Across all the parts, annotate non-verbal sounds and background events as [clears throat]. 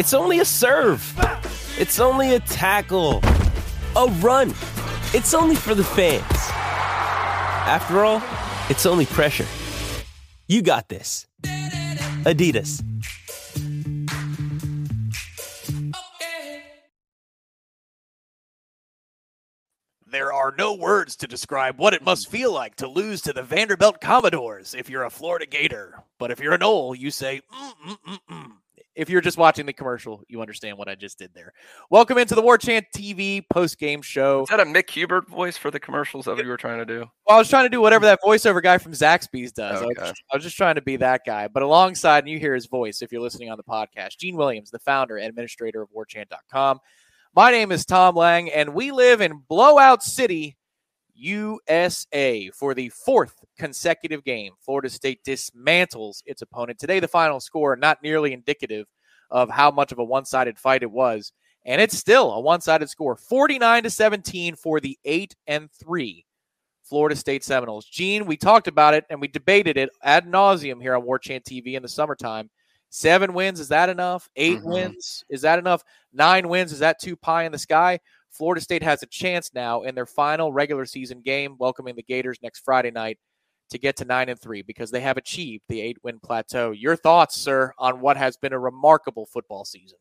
It's only a serve. It's only a tackle, a run. It's only for the fans. After all, it's only pressure. You got this. Adidas. There are no words to describe what it must feel like to lose to the Vanderbilt Commodores if you're a Florida Gator. But if you're an Ole, you say, mm, mm, mm, mm. If you're just watching the commercial, you understand what I just did there. Welcome into the War Chant TV post game show. Is that a Mick Hubert voice for the commercials that you were trying to do? Well, I was trying to do whatever that voiceover guy from Zaxby's does. I, was just, I was just trying to be that guy. But alongside, and you hear his voice if you're listening on the podcast, Gene Williams, the founder and administrator of warchant.com. My name is Tom Lang, and we live in Blowout City, USA, for the fourth consecutive game. Florida State dismantles its opponent. Today, the final score, not nearly indicative of how much of a one sided fight it was. And it's still a one sided score 49 to 17 for the 8 and 3 Florida State Seminoles. Gene, we talked about it and we debated it ad nauseum here on War Chant TV in the summertime. Seven wins, is that enough? 8 Mhm. wins, is that enough? Nine wins, is that too pie in the sky? Florida State has a chance now in their final regular season game, welcoming the Gators next Friday night to get to nine and three because they have achieved the eight win plateau. Your thoughts, sir, on what has been a remarkable football season?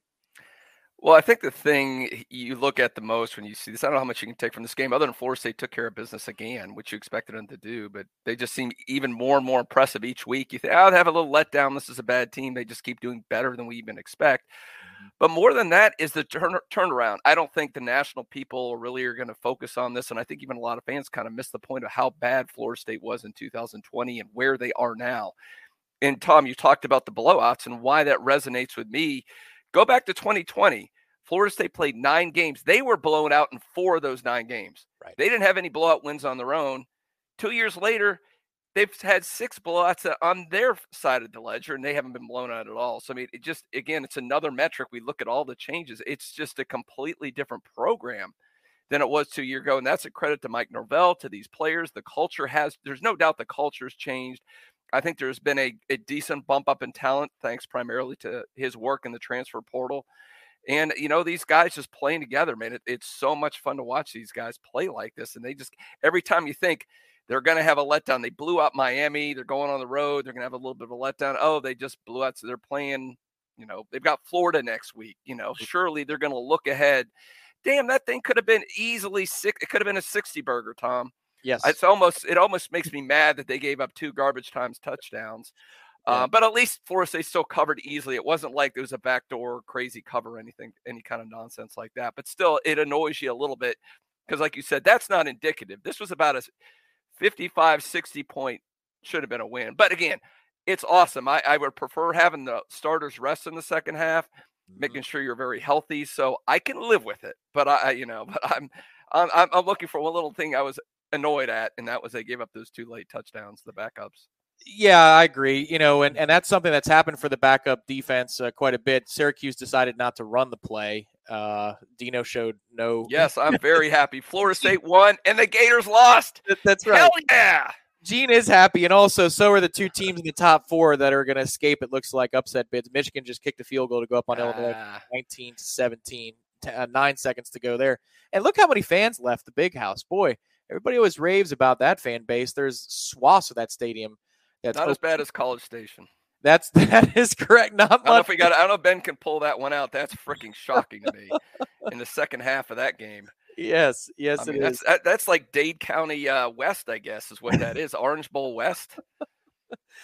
Well, I think the thing you look at the most when you see this, I don't know how much you can take from this game, other than Florida State took care of business again, which you expected them to do, but they just seem even more and more impressive each week. You think, oh, they have a little letdown. This is a bad team. They just keep doing better than we even expect. But more than that is the turn turnaround. I don't think the national people really are going to focus on this, and I think even a lot of fans kind of missed the point of how bad Florida State was in 2020 and where they are now. And Tom, you talked about the blowouts and why that resonates with me. Go back to 2020. Florida State played nine games. They were blown out in four of those nine games. Right. They didn't have any blowout wins on their own. Two years later, they've had six blowouts uh, on their side of the ledger, and they haven't been blown out at all. So I mean, it just again, it's another metric. We look at all the changes. It's just a completely different program than it was two years ago, and that's a credit to Mike Norvell, to these players. The culture has. There's no doubt the culture's changed. I think there's been a, a decent bump up in talent, thanks primarily to his work in the transfer portal. And you know these guys just playing together, man. It, it's so much fun to watch these guys play like this, and they just every time you think they're going to have a letdown, they blew out Miami. They're going on the road. They're going to have a little bit of a letdown. Oh, they just blew out. So they're playing. You know they've got Florida next week. You know surely they're going to look ahead. Damn, that thing could have been easily six. It could have been a sixty burger, Tom. Yes. It's almost it almost makes me mad that they gave up two garbage times touchdowns. Yeah. Uh, but at least Florida State still covered easily. It wasn't like there was a backdoor crazy cover or anything, any kind of nonsense like that. But still, it annoys you a little bit because, like you said, that's not indicative. This was about a 55, 60 point, should have been a win. But again, it's awesome. I, I would prefer having the starters rest in the second half, Mm-hmm. making sure you're very healthy. So I can live with it. But I, you know, [laughs] but I'm, I'm, I'm I'm looking for one little thing I was annoyed at, and that was they gave up those two late touchdowns, the backups. Yeah, I agree. You know, and, and that's something that's happened for the backup defense uh, quite a bit. Syracuse decided not to run the play. Uh, Dino showed no. Yes, I'm very [laughs] happy. Florida State won, and the Gators lost. That's right. Hell yeah! Gene is happy, and also so are the two teams in the top four that are going to escape. It looks like upset bids. Michigan just kicked a field goal to go up on Illinois, Ah, 19 to 17. T- uh, nine seconds to go there, and look how many fans left the big house. Boy, everybody always raves about that fan base. There's swaths of that stadium. That's not as bad as College Station. That's [laughs] that is correct. Not I don't know much. if we got. I don't know if Ben can pull that one out. That's freaking shocking to me. [laughs] In the second half of that game, Yes, yes, I it mean, is. that's that, that's like Dade County uh, West, I guess, is what that is. Orange Bowl West.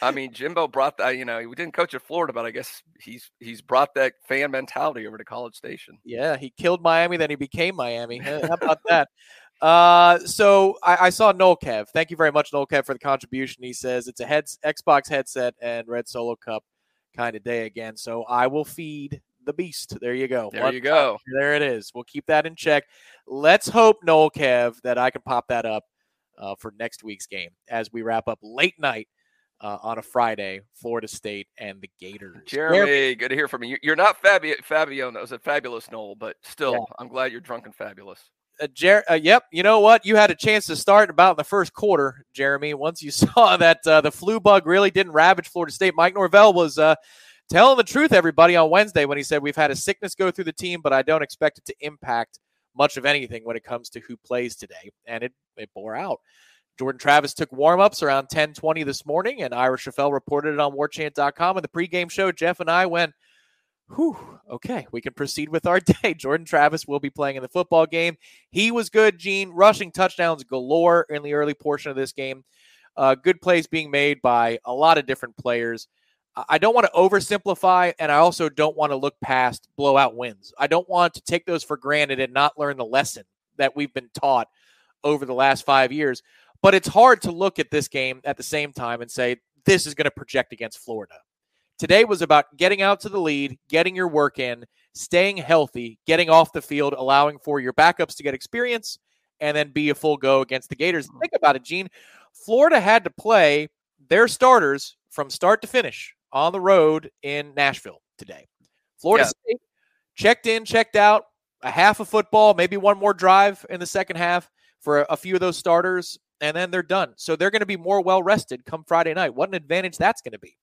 I mean, Jimbo brought that. You know, we didn't coach at Florida, but I guess he's he's brought that fan mentality over to College Station. Yeah, he killed Miami, then he became Miami. How about that? Uh, so I, I saw Noel Kev. Thank you very much, Noel Kev, for the contribution. He says it's a heads Xbox headset and Red Solo Cup kind of day again. So I will feed the beast. There you go. There One you go. There it is. We'll keep that in check. Let's hope, Noel Kev, that I can pop that up uh, for next week's game as we wrap up late night uh, on a Friday, Florida State and the Gators. Jeremy, good to hear from you. You're not Fabio, Fabio, no, was a fabulous Noel, but still, Yeah. I'm glad you're drunk and fabulous. Uh, Jer- uh, yep. You know what? You had a chance to start about in the first quarter, Jeremy. Once you [laughs] saw that uh, the flu bug really didn't ravage Florida State, Mike Norvell was uh, telling the truth, everybody, on Wednesday when he said, We've had a sickness go through the team, but I don't expect it to impact much of anything when it comes to who plays today. And it, it bore out. Jordan Travis took warm ups around 1020 this morning, and Ira Schoffel reported it on warchant.com. And the pregame show, Jeff and I went, Whew, okay, we can proceed with our [laughs] day. Jordan Travis will be playing in the football game. He was good, Gene, rushing touchdowns galore in the early portion of this game. Uh, good plays being made by a lot of different players. I don't want to oversimplify, and I also don't want to look past blowout wins. I don't want to take those for granted and not learn the lesson that we've been taught over the last five years. But it's hard to look at this game at the same time and say, this is going to project against Florida. Today was about getting out to the lead, getting your work in, staying healthy, getting off the field, allowing for your backups to get experience, and then be a full go against the Gators. Mm-hmm. Think about it, Gene. Florida had to play their starters from start to finish on the road in Nashville today. Florida Yeah. State checked in, checked out, a half of football, maybe one more drive in the second half for a, a few of those starters, and then they're done. So they're going to be more well rested come Friday night. What an advantage that's going to be.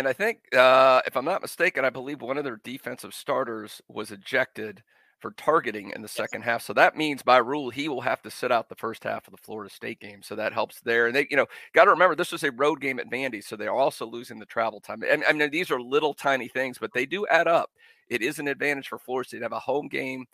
And I think, uh, if I'm not mistaken, I believe one of their defensive starters was ejected for targeting in the second half. So that means by rule he will have to sit out the first half of the Florida State game. So that helps there. And they, you know, got to remember this was a road game at Vandy, so they're also losing the travel time. And I mean, these are little tiny things, but they do add up. It is an advantage for Florida State to have a home game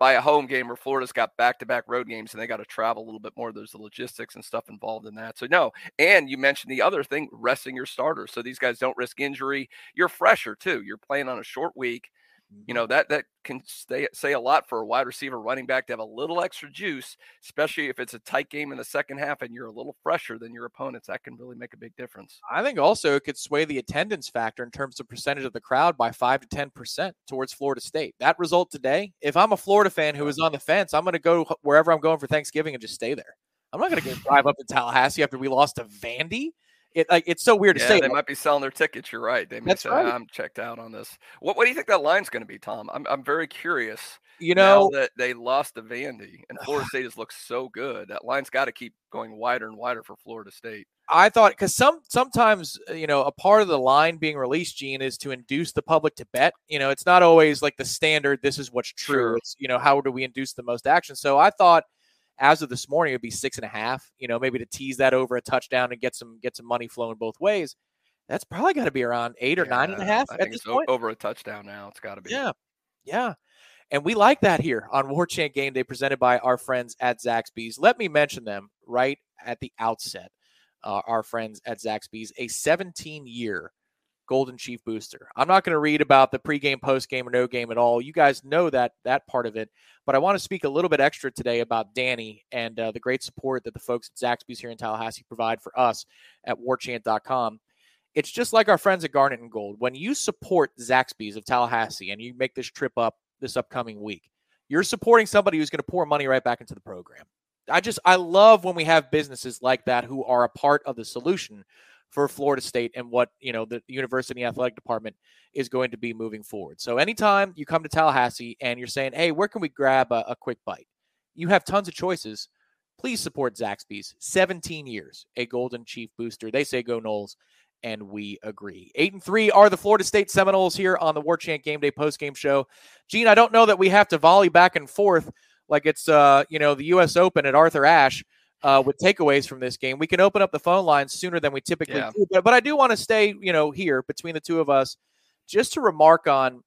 by a home game where Florida's got back-to-back road games and they got to travel a little bit more. There's the logistics and stuff involved in that. So no, and you mentioned the other thing, resting your starters, so these guys don't risk injury. You're fresher too. You're playing on a short week. You mm-hmm. know that that can stay, say a lot for a wide receiver, running back to have a little extra juice, especially if it's a tight game in the second half and you're a little fresher than your opponents. That can really make a big difference. I think also it could sway the attendance factor in terms of percentage of the crowd by five to ten percent towards Florida State. That result today, if I'm a Florida fan who is on the fence, I'm going to go wherever I'm going for Thanksgiving and just stay there. I'm not going to drive up to Tallahassee after we lost to Vandy. It like it's so weird to say. they might be selling their tickets. You're right. They may That's say, right. "I'm checked out on this." What What do you think that line's going to be, Tom? I'm I'm very curious. you now know, that they lost to Vandy and Florida [sighs] State has looked so good, that line's got to keep going wider and wider for Florida State. I thought because some sometimes uh, you know a part of the line being released, Gene, is to induce the public to bet. You know, it's not always like the standard. This is what's true. Sure. It's you know how do we induce the most action? So I thought as of this morning it'd be six and a half. You know, maybe to tease that over a touchdown and get some get some money flowing both ways. That's probably got to be around eight or nine and a Yeah, half I at think this it's point. over a touchdown now. It's got to be. Yeah, yeah. And we like that here on War Chant Game Day, presented by our friends at Zaxby's. Let me mention them right at the outset. Uh, our friends at Zaxby's, a 17 year Golden Chief booster. I'm not going to read about the pregame, postgame, or no game at all. You guys know that that part of it. But I want to speak a little bit extra today about Danny and uh, the great support that the folks at Zaxby's here in Tallahassee provide for us at warchant.com it's just like our friends at Garnet and Gold. When you support Zaxby's of Tallahassee and you make this trip up this upcoming week, you're supporting somebody who's going to pour money right back into the program. I just I love when we have businesses like that who are a part of the solution for Florida State and what you know the university athletic department is going to be moving forward. So anytime you come to Tallahassee and you're saying, "Hey, where can we grab a, a quick bite?" You have tons of choices. Please support Zaxby's. 17 years, a Golden Chief booster. They say go Noles and we agree. Eight and three are the Florida State Seminoles here on the War Chant Game Day post game show. Gene, I don't know that we have to volley back and forth like it's uh you know the U.S. Open at Arthur Ashe uh, with takeaways from this game. We can open up the phone lines sooner than we typically Yeah. do, but, but I do want to stay you know here between the two of us just to remark on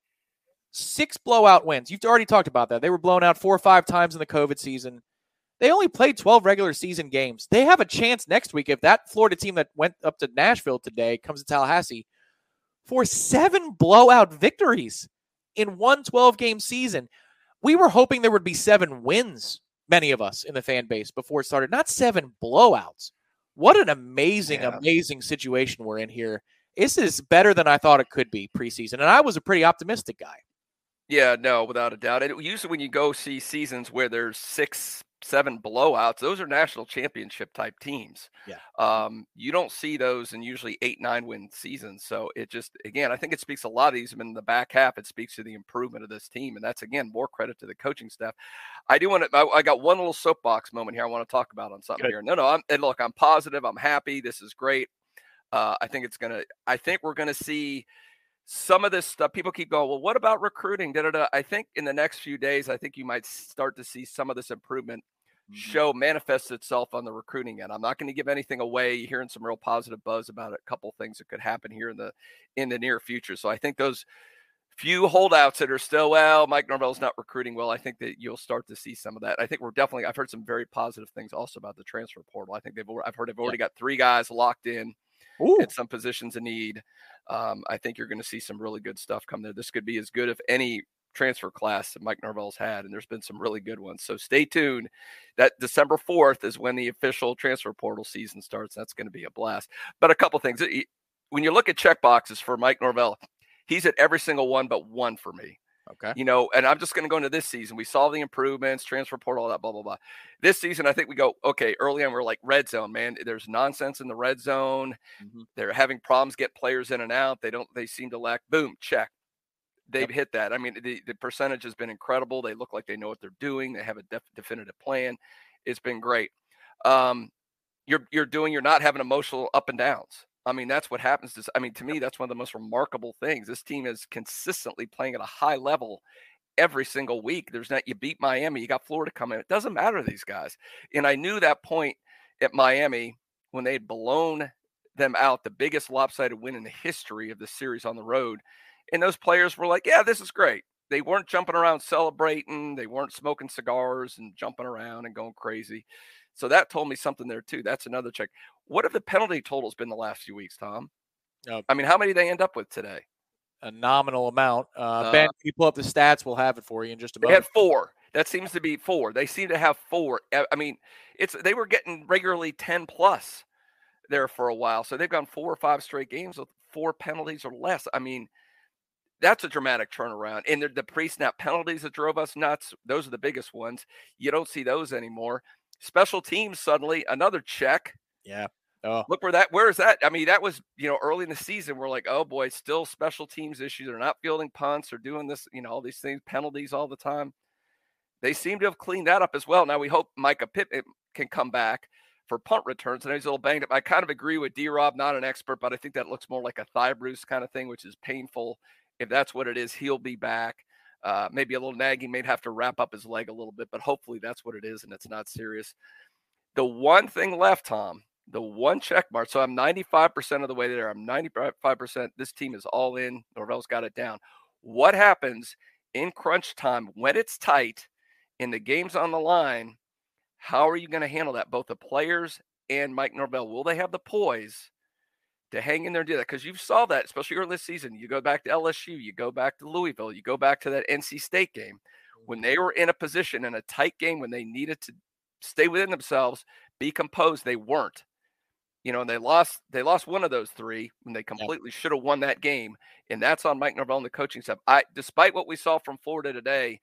six blowout wins. You've already talked about that. They were blown out four or five times in the COVID season. They only played 12 regular season games. They have a chance next week if that Florida team that went up to Nashville today comes to Tallahassee for seven blowout victories in one 12 game season. We were hoping there would be seven wins, many of us in the fan base before it started. Not seven blowouts. What an amazing, Yeah. amazing situation we're in here. This is better than I thought it could be preseason. And I was a pretty optimistic guy. Yeah, no, without a doubt. And usually, when you go see seasons where there's six, seven blowouts, those are national championship type teams. Yeah. Um, you don't see those in usually eight, nine win seasons. So it just, again, I think it speaks a lot of these. In the back half, it speaks to the improvement of this team, and that's again more credit to the coaching staff. I do want to. I, I got one little soapbox moment here. I want to talk about on something Good. here. No, no. I'm and look. I'm positive. I'm happy. This is great. Uh, I think it's gonna. I think we're gonna see some of this stuff people keep going well what about recruiting da, da, da. i think in the next few days i think you might start to see some of this improvement show manifests itself on the recruiting end i'm not going to give anything away You're hearing some real positive buzz about a couple things that could happen here in the in the near future so i think those few holdouts that are still well mike norvell's not recruiting well i think that you'll start to see some of that i think we're definitely i've heard some very positive things also about the transfer portal i think they've i've heard they've already got three guys locked in Ooh. at some positions of need. Um, I think you're going to see some really good stuff come there. This could be as good of any transfer class that Mike Norvell's had, and there's been some really good ones. So stay tuned. That December 4th is when the official transfer portal season starts. That's going to be a blast. But a couple things. When you look at check boxes for Mike Norvell, he's at every single one but one for me Okay. you know, and I'm just going to go into this season. We saw the improvements, transfer portal, all that, blah, blah, blah. This season, I think we go, okay, early on, we're like red zone, man. There's nonsense in the red zone. Mhm. They're having problems get players in and out. They don't, they seem to lack, boom, check. They've hit that. I mean, the, the percentage has been incredible. They look like they know what they're doing. They have a def- definitive plan. It's been great. Um, you're, you're doing, you're not having emotional up and downs. I mean, that's what happens to, I mean, to me, that's one of the most remarkable things. This team is consistently playing at a high level every single week. There's not, you beat Miami, you got Florida coming. It doesn't matter to these guys. And I knew that point at Miami when they had blown them out, the biggest lopsided win in the history of the series on the road. And those players were like, yeah, this is great. They weren't jumping around celebrating. They weren't smoking cigars and jumping around and going crazy. So that told me something there too. That's another check. What have the penalty totals been the last few weeks, Tom? Uh, I mean, how many they end up with today? A nominal amount. Uh, Uh, ben, can you pull up the stats? We'll have it for you in just a They moment. had four. That seems to be four. They seem to have four. I I mean, it's they were getting regularly ten plus there for a while. So they've gone four or five straight games with four penalties or less. I mean, that's a dramatic turnaround. And the, the pre-snap penalties that drove us nuts, those are the biggest ones. You don't see those anymore. Special teams suddenly another check. yeah. Oh, Look where that where is that? I mean, that was, you know, early in the season. We're like, oh boy, still special teams issues. They're not fielding punts or doing this, you know, all these things, penalties all the time. They seem to have cleaned that up as well. Now we hope Mycah Pitt can come back for punt returns. And he's a little banged up. I kind of agree with D Rob, not an expert, but I think that looks more like a thigh bruise kind of thing, which is painful. If that's what it is, he'll be back. Uh, maybe a little nagging, may have to wrap up his leg a little bit, but hopefully that's what it is and it's not serious. The one thing left, Tom, the one check mark. So I'm 95% of the way there. I'm 95%. This team is all in. Norvell's got it down. What happens in crunch time when it's tight and the game's on the line? How are you going to handle that? Both the players and Mike Norvell. Will they have the poise to hang in there and do that? Because you saw that, especially early this season. You go back to LSU, you go back to Louisville, you go back to that NC State game when mm-hmm. they were in a position in a tight game when they needed to stay within themselves, be composed. They weren't. You know, and they lost. They lost one of those three when they completely should have won that game, and that's on Mike Norvell and the coaching staff. I, despite what we saw from Florida today,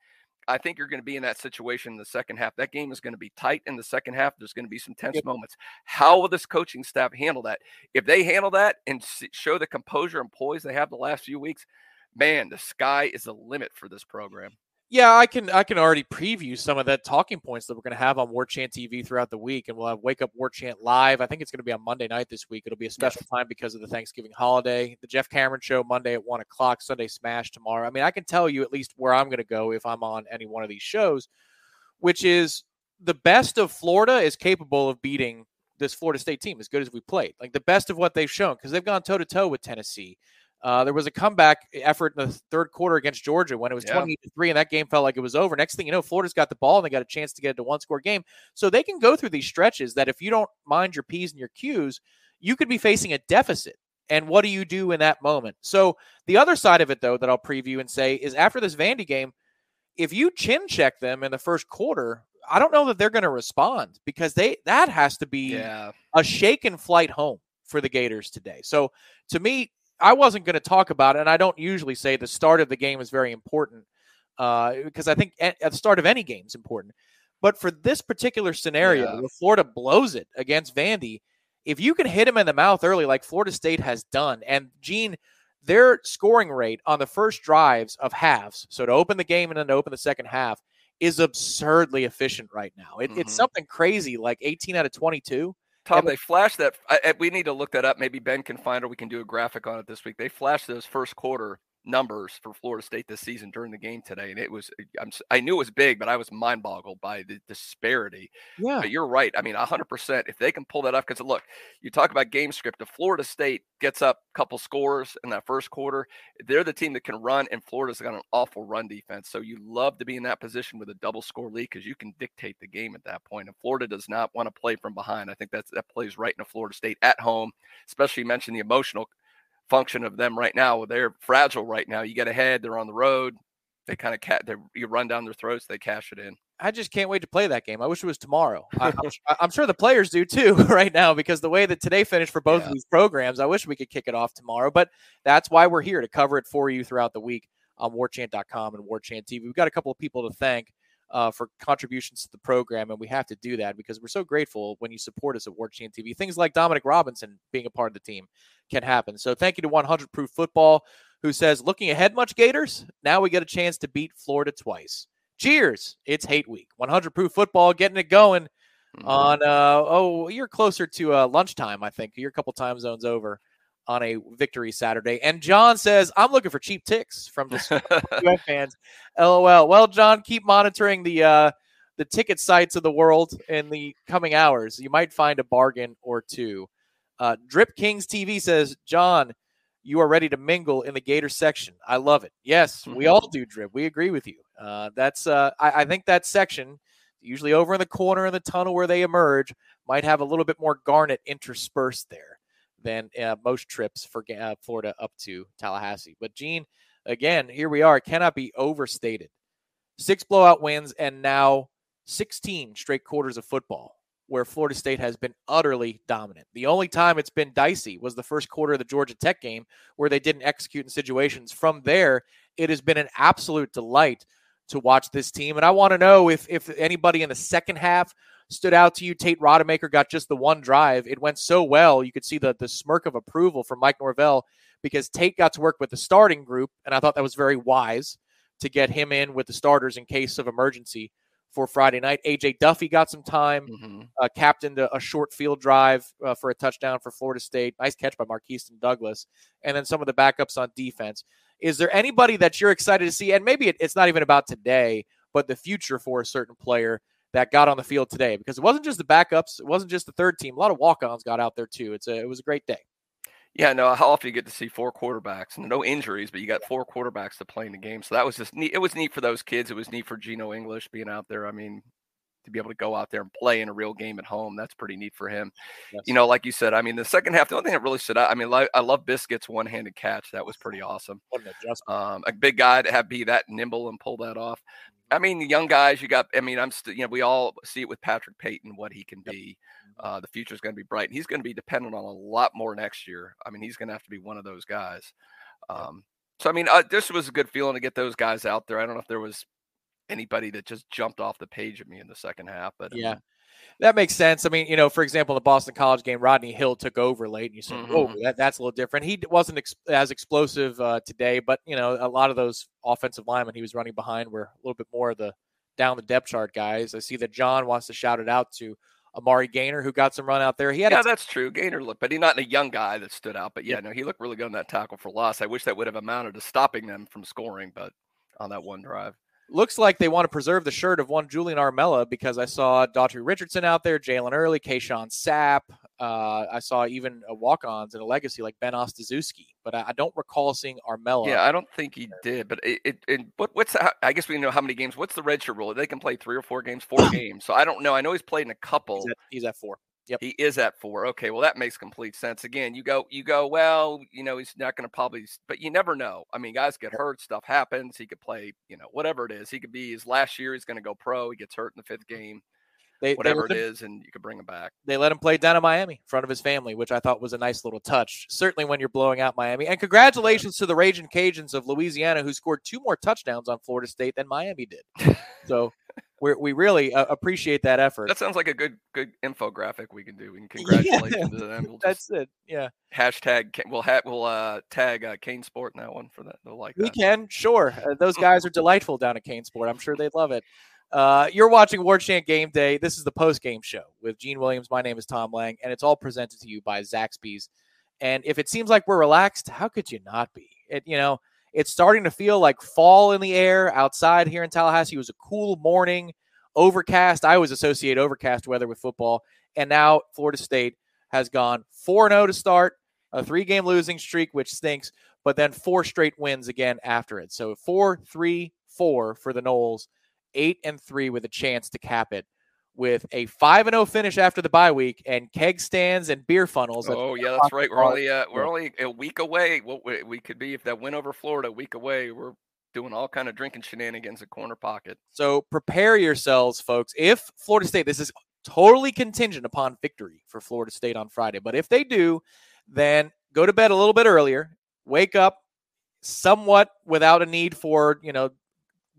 I think you're going to be in that situation in the second half. That game is going to be tight in the second half. There's going to be some tense Yep. moments. How will this coaching staff handle that? If they handle that and show the composure and poise they have the last few weeks, man, the sky is the limit for this program. Yeah, I can I can already preview some of the talking points that we're going to have on War Chant TV throughout the week, and we'll have Wake Up War Chant live. I think it's going to be on Monday night this week. It'll be a special time because of the Thanksgiving holiday. The Jeff Cameron Show Monday at one o'clock. Sunday Smash tomorrow. I mean, I can tell you at least where I'm going to go if I'm on any one of these shows, which is the best of Florida is capable of beating this Florida State team as good as we played. Like the best of what they've shown because they've gone toe to toe with Tennessee. Uh, there was a comeback effort in the third quarter against Georgia when it was Yeah. 20 to 3, and that game felt like it was over. Next thing you know, Florida's got the ball and they got a chance to get it to one score game. So they can go through these stretches that if you don't mind your P's and your Q's, you could be facing a deficit. And what do you do in that moment? So the other side of it, though, that I'll preview and say is after this Vandy game, if you chin check them in the first quarter, I don't know that they're going to respond because they that has to be Yeah. a shaken flight home for the Gators today. So to me, I wasn't going to talk about it, and I don't usually say the start of the game is very important uh, because I think at, at the start of any game is important. But for this particular scenario, Yeah. where Florida blows it against Vandy, if you can hit him in the mouth early, like Florida State has done, and Gene, their scoring rate on the first drives of halves, so to open the game and then to open the second half, is absurdly efficient right now. It, It's Mhm. something crazy, like 18 out of 22. Tom, they flashed that. I, we need to look that up. Maybe Ben can find it. We can do a graphic on it this week. They flashed those first quarter numbers for Florida State this season during the game today, and it was. Eh, I'm, s- I knew it was big, but I was mind boggled by the disparity. Yeah. But you're right. I mean, 100%. If they can pull that off, because look, you talk about game script. If Florida State gets up a couple scores in that first quarter, they're the team that can run, and Florida's got an awful run defense. So you love to be in that position with a double score lead because you can dictate the game at that point. And Florida does not want to play from behind. I think that's that plays right into Florida State at home, especially you mentioned the emotional function of them right now. They're fragile right now. You get ahead, they're on the road. They kind of cat. They you run down their throats. They cash it in. I just can't wait to play that game. I wish it was tomorrow. [laughs] I, I'm, I'm sure the players do too [laughs] right now because the way that today finished for both Yeah. of these programs, I wish we could kick it off tomorrow. But that's why we're here to cover it for you throughout the week on warchant.com and warchant TV. We've got a couple of people to thank uh, for contributions to the program, and we have to do that because we're so grateful when you support us at Warchant TV. Things like Dominic Robinson being a part of the team can happen. So thank you to 100 Proof Football, who says, "Looking ahead, much Gators. Now we get a chance to beat Florida twice." Cheers! It's hate week. 100 Proof Football getting it going Mhm. on. Uh, oh, you're closer to uh, lunchtime, I think. You're a couple time zones over on a victory Saturday. And John says, "I'm looking for cheap ticks from the [laughs] fans." LOL. Well, John, keep monitoring the uh, the ticket sites of the world in the coming hours. You might find a bargain or two. Uh, Drip Kings TV says, John, you are ready to mingle in the Gator section. I love it. Yes, we all do, Drip. We agree with you. Uh, that's uh, I, I think that section, usually over in the corner in the tunnel where they emerge, might have a little bit more garnet interspersed there than uh, most trips for uh, Florida up to Tallahassee. But Gene, again, here we are. Cannot be overstated. Six blowout wins and now 16 straight quarters of football where Florida State has been utterly dominant. The only time it's been dicey was the first quarter of the Georgia Tech game where they didn't execute in situations. From there, it has been an absolute delight to watch this team. And I want to know if if anybody in the second half stood out to you. Tate Rodemaker got just the one drive. It went so well. You could see the the smirk of approval from Mike Norvell because Tate got to work with the starting group, and I thought that was very wise to get him in with the starters in case of emergency for Friday night. AJ Duffy got some time, Mhm. uh, captained a, a short field drive uh, for a touchdown for Florida State. Nice catch by Marquise Douglas, and then some of the backups on defense. Is there anybody that you're excited to see? And maybe it, it's not even about today, but the future for a certain player that got on the field today because it wasn't just the backups, it wasn't just the third team. A lot of walk-ons got out there too. It's a it was a great day. Yeah, no. How often you get to see four quarterbacks and no injuries, but you got four quarterbacks to play in the game. So that was just neat. It was neat for those kids. It was neat for Geno English being out there. I mean, to be able to go out there and play in a real game at home, that's pretty neat for him. Yes. You know, like you said, I mean, the second half, the only thing that really stood out, I mean, I love Biscuit's one-handed catch. That was pretty awesome. What an adjustment. Um, a big guy to have be that nimble and pull that off. I mean, the young guys, you got. I mean, I'm still. You know, we all see it with Patrick Payton what he can be. Uh, the future is going to be bright. He's going to be dependent on a lot more next year. I mean, he's going to have to be one of those guys. Um, so, I mean, uh, this was a good feeling to get those guys out there. I don't know if there was anybody that just jumped off the page at me in the second half, but I Yeah. mean, That makes sense. I mean, you know, for example, the Boston College game, Rodney Hill took over late, and you said, "Whoa, Mhm. that, that's a little different." He wasn't ex- as explosive uh, today, but you know, a lot of those offensive linemen he was running behind were a little bit more of the down the depth chart guys. I see that John wants to shout it out to Amari Gainer, who got some run out there. He had yeah, a that's true. Gainer looked, but he's not a young guy that stood out. But yeah, Yeah. no, he looked really good on that tackle for loss. I wish that would have amounted to stopping them from scoring, but on that one drive. Looks like they want to preserve the shirt of one Julian Armella because I saw Daughtry Richardson out there, Jalen Early, Kayshawn Sapp. Uh, I saw even a walk-ons in a legacy like Ben Ostazuski, but I, I don't recall seeing Armella. Yeah, I don't think he did, but it, it, it what, what's the, I guess we know how many games. What's the redshirt rule? They can play three or four games, four [laughs] games. So I don't know. I know he's played in a couple. he's at, he's at four. Yep. He is at four. Okay, well that makes complete sense. Again, you go, you go. Well, you know, he's not going to probably, but you never know. I mean, guys get hurt, stuff happens. He could play, you know, whatever it is. He could be his last year. He's going to go pro. He gets hurt in the fifth mm-hmm. game, They, whatever they it him, is, and you could bring him back. They let him play down in Miami in front of his family, which I thought was a nice little touch. Certainly when you're blowing out Miami. And congratulations to the Raging Cajuns of Louisiana, who scored two more touchdowns on Florida State than Miami did. so we we really uh, appreciate that effort. That sounds like a good, good infographic we can do. We can [laughs] congratulations to them. We'll That's it. Yeah. hashtag. We'll ha- we'll uh, tag uh, CaneSport in that one for that. They'll like We that. can, sure. Uh, those [laughs] guys are delightful down at CaneSport. I'm sure they'd love it. Uh, you're watching War Chant Game Day. This is the post game show with Gene Williams. My name is Tom Lang, and it's all presented to you by Zaxby's. And if it seems like we're relaxed, how could you not be? It, you know, it's starting to feel like fall in the air outside here in Tallahassee. It was a cool morning, overcast. I always associate overcast weather with football. And now Florida State has gone 4 0 to start, a three game losing streak, which stinks but then four straight wins again after it. So four, three, four for the Noles, eight and three with a chance to cap it with a five and zero finish after the bye week and keg stands and beer funnels. Oh yeah, that's right. We're only uh, we're only a week away. What we, we could be if that win over Florida a week away. We're doing all kind of drinking shenanigans at corner pocket. So prepare yourselves, folks. If Florida State, this is totally contingent upon victory for Florida State on Friday, but if they do, then go to bed a little bit earlier, wake up somewhat without a need for, you know,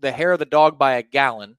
the hair of the dog by a gallon.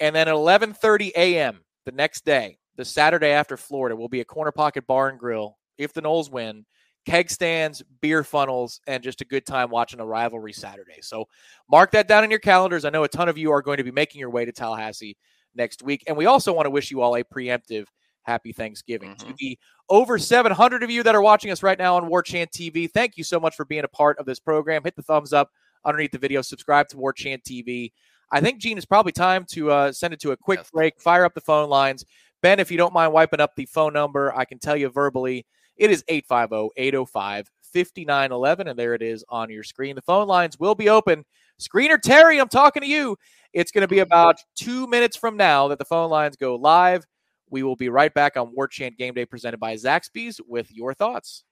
And then at 11:30 a.m. the next day, the Saturday after Florida, will be a corner pocket bar and grill. If the Noles win, keg stands, beer funnels, and just a good time watching a rivalry Saturday. So mark that down in your calendars. I know a ton of you are going to be making your way to Tallahassee next week. And we also want to wish you all a preemptive happy Thanksgiving. To Mhm. the over 700 of you that are watching us right now on War Chant TV, thank you so much for being a part of this program. Hit the thumbs up underneath the video, subscribe to War Chant TV. I think, Gene, it's probably time to uh, send it to a quick Yes. break, fire up the phone lines. Ben, if you don't mind wiping up the phone number, I can tell you verbally it is 850 805 5911. And there it is on your screen. The phone lines will be open. Screener Terry, I'm talking to you. It's going to be about two minutes from now that the phone lines go live. We will be right back on War Chant Game Day presented by Zaxby's with your thoughts.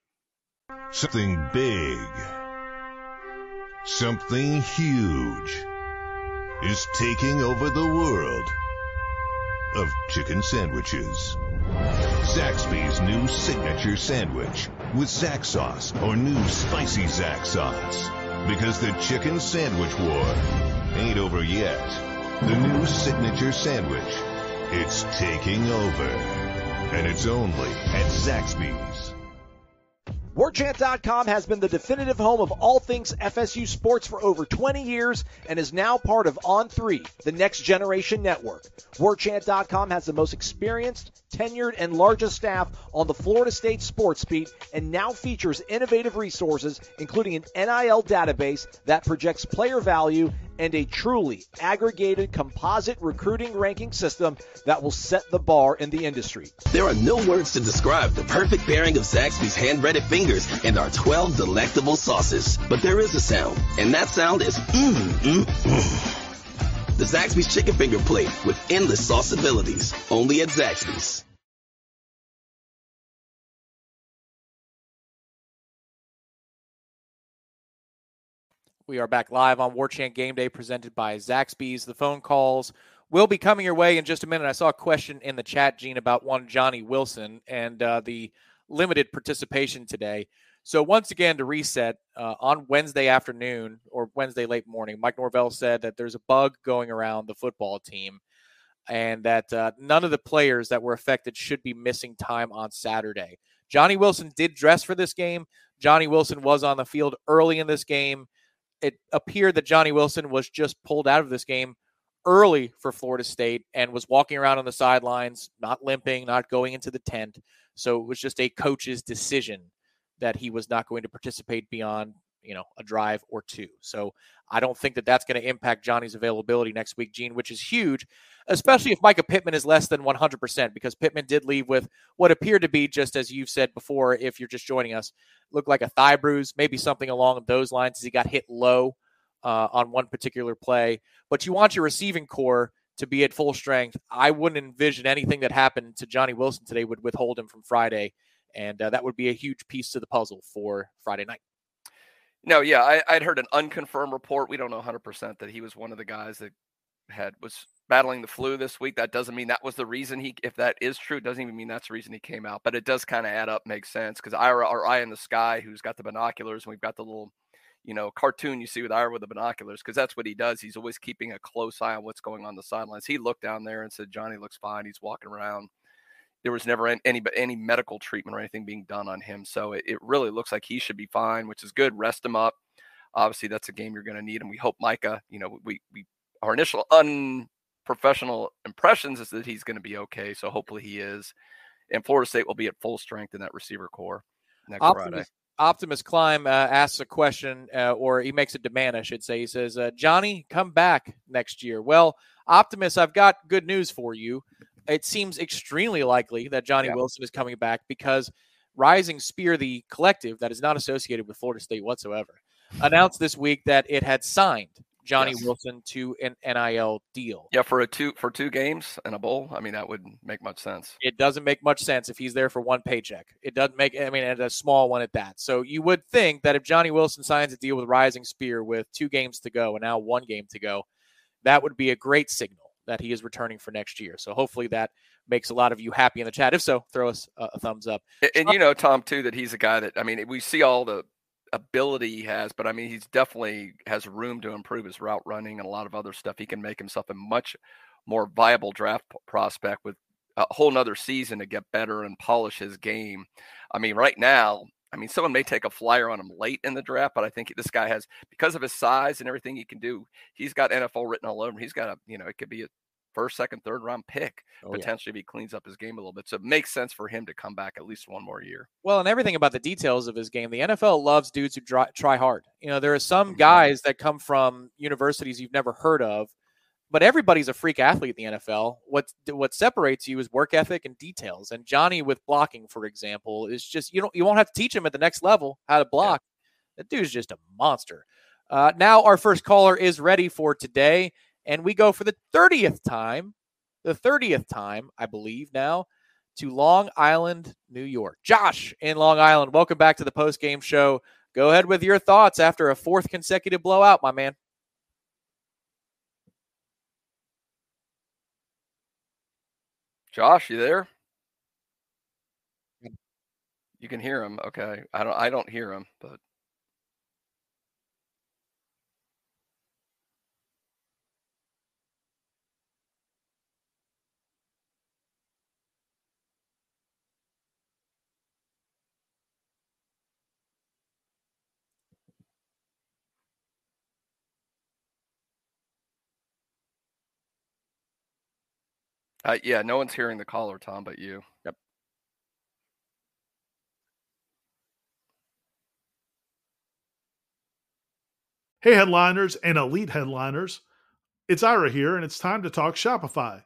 Something big, something huge is taking over the world of chicken sandwiches. Zaxby's new signature sandwich with Zax sauce or new spicy Zax sauce. Because the chicken sandwich war ain't over yet. The new signature sandwich, it's taking over. And it's only at Zaxby's. WarChant.com has been the definitive home of all things FSU sports for over 20 years and is now part of On3, the next generation network. WarChant.com has the most experienced, tenured, and largest staff on the Florida State sports beat and now features innovative resources, including an NIL database that projects player value and a truly aggregated composite recruiting ranking system that will set the bar in the industry. There are no words to describe the perfect pairing of Zaxby's hand-breaded fingers and our 12 delectable sauces. But there is a sound, and that sound is mmm, mmm, mmm. The Zaxby's chicken finger plate with endless sauce abilities. Only at Zaxby's. We are back live on War Chant Game Day presented by Zaxby's. The phone calls will be coming your way in just a minute. I saw a question in the chat, Gene, about one Johnny Wilson and uh, the limited participation today. So, once again, to reset, uh, on Wednesday afternoon or Wednesday late morning, Mike Norvell said that there's a bug going around the football team and that uh, none of the players that were affected should be missing time on Saturday. Johnny Wilson did dress for this game. Johnny Wilson was on the field early in this game. It appeared that Johnny Wilson was just pulled out of this game early for Florida State and was walking around on the sidelines, not limping, not going into the tent. So it was just a coach's decision that he was not going to participate beyond, you know, a drive or two. So I don't think that that's going to impact Johnny's availability next week, Gene, which is huge, especially if Mycah Pittman is less than 100%, because Pittman did leave with what appeared to be, just as you've said before, if you're just joining us, looked like a thigh bruise, maybe something along those lines as he got hit low uh, on one particular play. But you want your receiving core to be at full strength. I wouldn't envision anything that happened to Johnny Wilson today would withhold him from Friday, and uh, that would be a huge piece to the puzzle for Friday night. No, yeah, I, I'd heard an unconfirmed report. We don't know 100% that he was one of the guys that had was battling the flu this week. That doesn't mean that was the reason he. If that is true, doesn't even mean that's the reason he came out. But it does kind of add up, makes sense because Ira, our eye in the sky, who's got the binoculars, and we've got the little, you know, cartoon you see with Ira with the binoculars, because that's what he does. He's always keeping a close eye on what's going on the sidelines. He looked down there and said, "Johnny looks fine. He's walking around." There was never any any medical treatment or anything being done on him, so it, it really looks like he should be fine, which is good. Rest him up. Obviously, that's a game you're going to need, and we hope Mycah. You know, we we our initial unprofessional impressions is that he's going to be okay. So hopefully he is. And Florida State will be at full strength in that receiver core next Optimus, Friday. Optimus Climb uh, asks a question, uh, or he makes a demand, I should say. He says, uh, Johnny, come back next year. Well, Optimus, I've got good news for you. It seems extremely likely that Johnny Yeah. Wilson is coming back because Rising Spear, the collective that is not associated with Florida State whatsoever, announced this week that it had signed Johnny Yes. Wilson to an NIL deal. Yeah, for a two for two games and a bowl. I mean, that would make much sense. It doesn't make much sense if he's there for one paycheck. It doesn't make, I mean, and a small one at that. So you would think that if Johnny Wilson signs a deal with Rising Spear with two games to go and now one game to go, that would be a great signal that he is returning for next year. So hopefully that makes a lot of you happy in the chat. If so, throw us a, a thumbs up. A- And you know, Tom, too, that he's a guy that I mean, we see all the ability he has, but I mean, he's definitely has room to improve his route running and a lot of other stuff. He can make himself a much more viable draft prospect with a whole nother season to get better and polish his game. I mean, right now, I mean, someone may take a flyer on him late in the draft, but I think this guy has, because of his size and everything he can do, he's got NFL written all over. him. He's got a, you know, it could be a first, second, third round pick Oh, yeah. potentially if he cleans up his game a little bit. So it makes sense for him to come back at least one more year. Well, and everything about the details of his game. The NFL loves dudes who try, try hard. You know, there are some Mhm. guys that come from universities you've never heard of, but everybody's a freak athlete in the NFL. What what separates you is work ethic and details. And Johnny with blocking, for example, is just you don't you won't have to teach him at the next level how to block. That dude's just a monster. Uh, now our first caller is ready for today, and we go for the thirtieth time, the thirtieth time, I believe now to Long Island, New York. Josh in Long Island, welcome back to the post game show. Go ahead with your thoughts after a fourth consecutive blowout, my man. Josh, you there? Mm. You can hear him. Okay. I don't I don't hear him, but uh, yeah, no one's hearing the caller, Tom, but you. Yep. Hey, headliners and elite headliners. It's Ira here, and it's time to talk Shopify.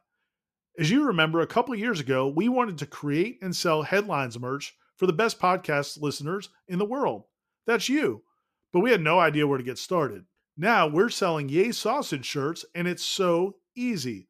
As you remember, a couple of years ago, we wanted to create and sell headlines merch for the best podcast listeners in the world. That's you. But we had no idea where to get started. Now we're selling Yay Sausage shirts, and it's so easy.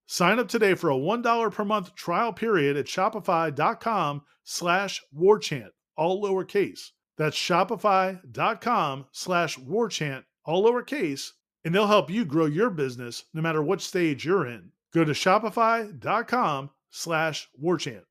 Sign up today for a $1 per month trial period at shopify.com slash warchant, all lowercase. That's shopify.com slash warchant, all lowercase, and they'll help you grow your business no matter what stage you're in. Go to shopify.com slash warchant.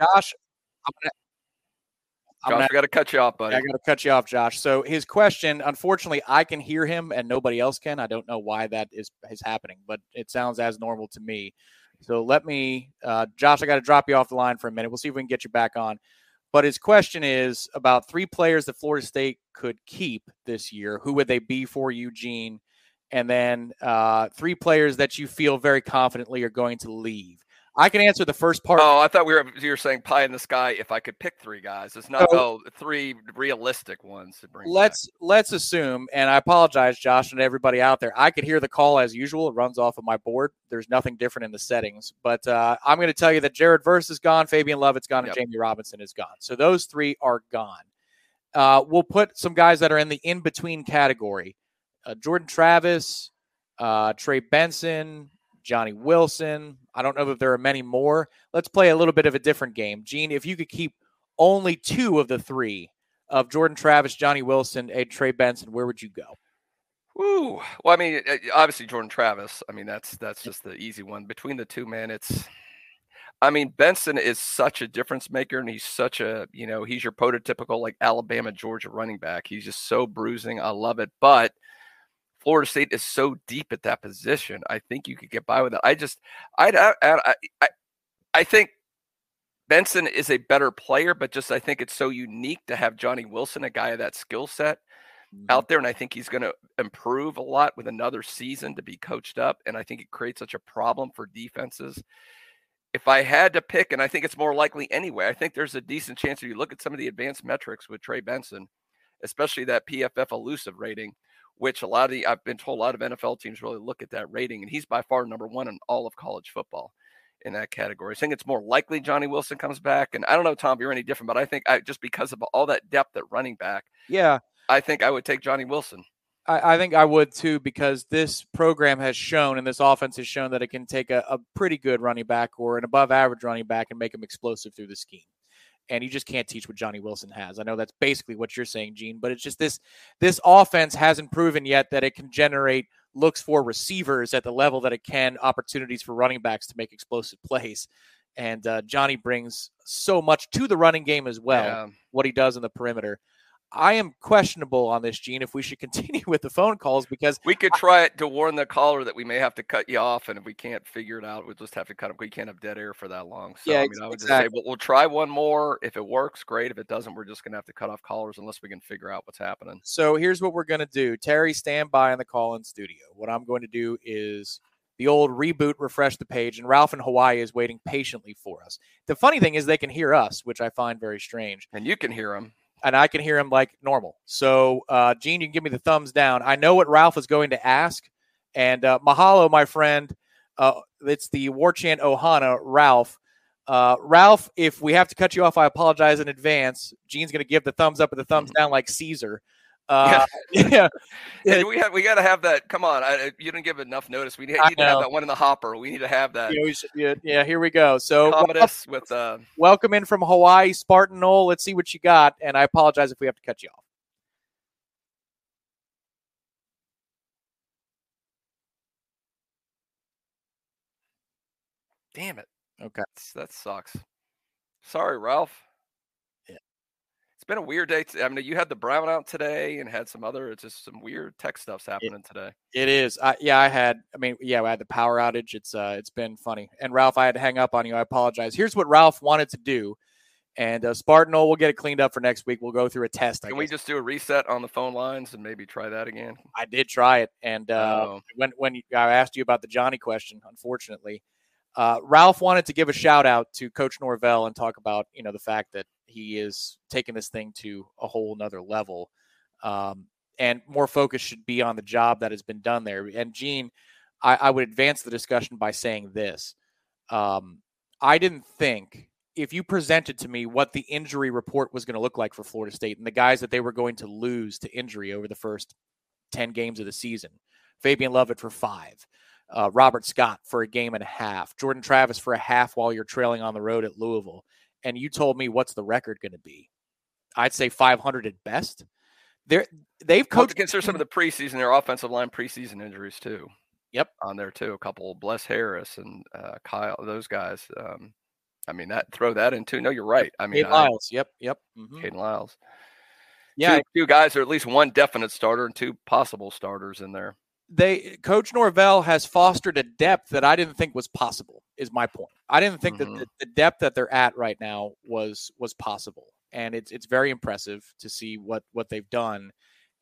Josh, I'm gonna, I'm Josh, I got to cut you off, buddy. I got to cut you off, Josh. So his question, unfortunately, I can hear him and nobody else can. I don't know why that is is happening, but it sounds as normal to me. So let me, uh, Josh, I got to drop you off the line for a minute. We'll see if we can get you back on. But his question is about three players that Florida State could keep this year. Who would they be for Eugene? And then uh, three players that you feel very confidently are going to leave. I can answer the first part. Oh, I thought we were you were saying pie in the sky. If I could pick three guys, it's not. So- oh, three realistic ones to bring. let's let's assume and i apologize josh and everybody out there i could hear the call as usual it runs off of my board there's nothing different in the settings but uh, i'm going to tell you that jared verse is gone fabian lovett's gone Yep. and jamie robinson is gone so those three are gone uh, we'll put some guys that are in the in between category uh, jordan travis uh, trey benson johnny wilson i don't know if there are many more let's play a little bit of a different game gene if you could keep only two of the three of Jordan Travis, Johnny Wilson, and Trey Benson, where would you go? Woo. Well, I mean, obviously Jordan Travis. I mean, that's that's just the easy one. Between the two, man, it's. I mean, Benson is such a difference maker, and he's such a you know he's your prototypical like Alabama Georgia running back. He's just so bruising. I love it, but Florida State is so deep at that position. I think you could get by with it. I just, I, I, I, I, I think Benson is a better player, but just I think it's so unique to have Johnny Wilson, a guy of that skill set, mm-hmm. out there, and I think he's going to improve a lot with another season to be coached up, and I think it creates such a problem for defenses. If I had to pick, and I think it's more likely anyway, I think there's a decent chance if you look at some of the advanced metrics with Trey Benson, especially that PFF elusive rating, which a lot of the I've been told a lot of NFL teams really look at that rating, and he's by far number one in all of college football in that category. I think it's more likely Johnny Wilson comes back, and I don't know, Tom, you're any different, but I think I just because of all that depth at running back, Yeah, I think I would take Johnny Wilson. I, I think I would too because this program has shown and this offense has shown that it can take a, a pretty good running back or an above average running back and make him explosive through the scheme. And you just can't teach what Johnny Wilson has. I know that's basically what you're saying, Gene, but it's just this this offense hasn't proven yet that it can generate looks for receivers at the level that it can opportunities for running backs to make explosive plays. And uh, Johnny brings so much to the running game as well. Yeah. What he does in the perimeter. I am questionable on this, Gene, if we should [laughs] continue with the phone calls because We could try it to warn the caller that we may have to cut you off, and if we can't figure it out, we'll just have to cut. We can't have dead air for that long. So Yeah, I mean, ex- I would just exactly. say we'll, we'll try one more. If it works, great. If it doesn't, we're just gonna have to cut off callers unless we can figure out what's happening. So here's what we're going to do. Terry, stand by in the call in studio. What I'm going to do is the old reboot, refresh the page, and Ralph in Hawaii is waiting patiently for us. The funny thing is they can hear us, which I find very strange. And you can hear him. And I can hear him like normal. So, uh, Gene, you can give me the thumbs down. I know what Ralph is going to ask. And uh, mahalo, my friend. Uh, it's the War Chant Ohana, Ralph. Uh, Ralph, if we have to cut you off, I apologize in advance. Gene's going to give the thumbs up or the thumbs down like Caesar. Uh, [laughs] yeah. And we have we got to have that. Come on, I, you didn't give enough notice. We need, need to have that one in the hopper. We need to have that. Yeah, should- yeah, yeah, here we go. So, Commodus with uh, welcome in from Hawaii, Spartan Knoll. Let's see what you got. And I apologize if we have to cut you off. damn it. Okay. That's- that sucks. Sorry, Ralph. Been a weird day. I mean, you had the brown out today and had some other, it's just some weird tech stuff's happening today. It is. I, yeah, I had. I mean, yeah, I had the power outage. It's uh, it's been funny. And Ralph, I had to hang up on you. I apologize. Here's what Ralph wanted to do, and uh, Spartan, we'll get it cleaned up for next week. We'll go through a test. I Can we just do a reset on the phone lines and maybe try that again? I did try it, and uh, Oh. when when I asked you about the Johnny question, unfortunately, uh, Ralph wanted to give a shout out to Coach Norvell and talk about you know the fact that he is taking this thing to a whole nother level, um, and more focus should be on the job that has been done there. And Gene, I, I would advance the discussion by saying this: um, I didn't think if you presented to me what the injury report was going to look like for Florida State and the guys that they were going to lose to injury over the first 10 games of the season. Fabian Lovett for five. uh, Robert Scott for a game and a half, Jordan Travis for a half while you're trailing on the road at Louisville, and you told me what's the record going to be? I'd say 500 at best. They're they've coached consider some of the preseason, their offensive line preseason injuries too. Yep, on there too. A couple, Bless Harris and uh, Kyle, those guys. Um, I mean, that throw that in too. No, you're right. I mean, Kayden Lyles. Yep, yep. mhm. Kayden Lyles. Yeah, two, two guys are at least one definite starter and two possible starters in there. They Coach Norvell has fostered a depth that I didn't think was possible. Is my point. I didn't think Mhm. that the, the depth that they're at right now was was possible, and it's it's very impressive to see what what they've done,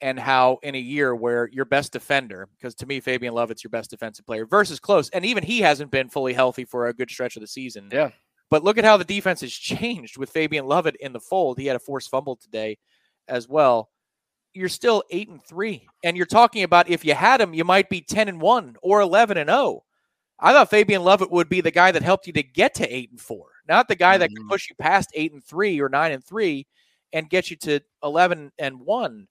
and how in a year where your best defender, because to me Fabian Lovett's your best defensive player versus close, and even he hasn't been fully healthy for a good stretch of the season. Yeah. But look at how the defense has changed with Fabian Lovett in the fold. He had a forced fumble today as well. You're still eight and three. And you're talking about if you had him, you might be 10 and one or 11 and 0. I thought Fabian Lovett would be the guy that helped you to get to eight and four, not the guy that can push you past eight and three or nine and three and get you to 11 and one.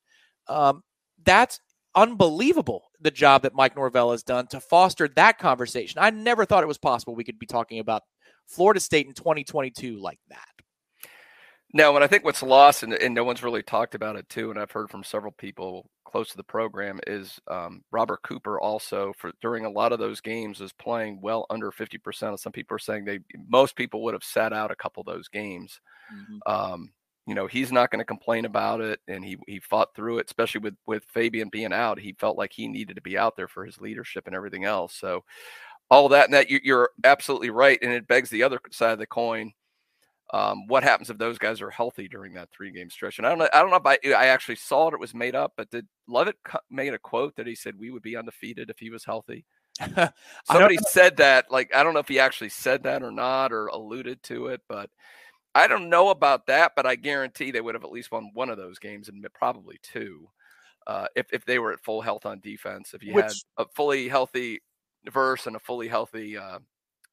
Um, that's unbelievable the job that Mike Norvell has done to foster that conversation. I never thought it was possible we could be talking about Florida State in 2022 like that. No, and I think what's lost, and, and no one's really talked about it too, and I've heard from several people close to the program, is um, Robert Cooper also for during a lot of those games is playing well under fifty percent. Of some people are saying they most people would have sat out a couple of those games. Um, you know, he's not going to complain about it, and he he fought through it, especially with with Fabian being out. He felt like he needed to be out there for his leadership and everything else. So all that and that you, you're absolutely right, and it begs the other side of the coin um, what happens if those guys are healthy during that three game stretch? And I don't know. I don't know if I, I actually saw it. It was made up, but did Lovett co- made a quote that he said we would be undefeated if he was healthy. [laughs] Somebody said that. Like I don't know if he actually said that or not, or alluded to it, but I don't know about that. But I guarantee they would have at least won one of those games and probably two, uh, if if they were at full health on defense. If you had a fully healthy verse and a fully healthy uh,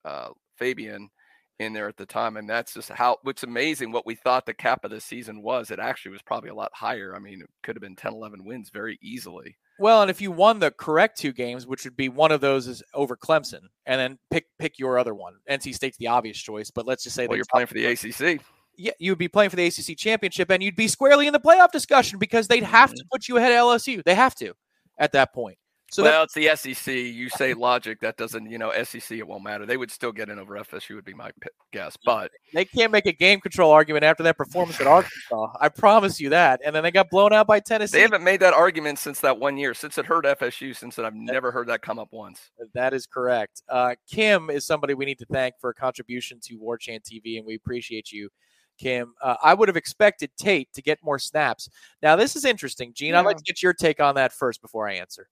uh, Fabian in there at the time. And that's just how what's amazing what we thought the cap of the season was. It actually was probably a lot higher. I mean, it could have been 10, 11 wins very easily. Well, and if you won the correct two games, which would be one of those is over Clemson, and then pick pick your other one. NC State's the obvious choice, but let's just say Well, you're playing for the ACC. yeah, you would be playing for the ACC championship, and you'd be squarely in the playoff discussion because they'd have to mm-hmm. put you ahead of LSU. They have to at that point. So well, it's the SEC. You say logic. That doesn't, you know, SEC, it won't matter. They would still get in over FSU, would be my guess. But they can't make a game control argument after that performance at Arkansas. I promise you that. And then they got blown out by Tennessee. they haven't made that argument since that one year, since it hurt FSU, since then, I've never heard that come up once. That is correct. Uh, Kim is somebody we need to thank for a contribution to War Chant TV, and we appreciate you, Kim. Uh, I would have expected Tate to get more snaps. Now, this is interesting. Gene, I'd like to get your take on that first before I answer.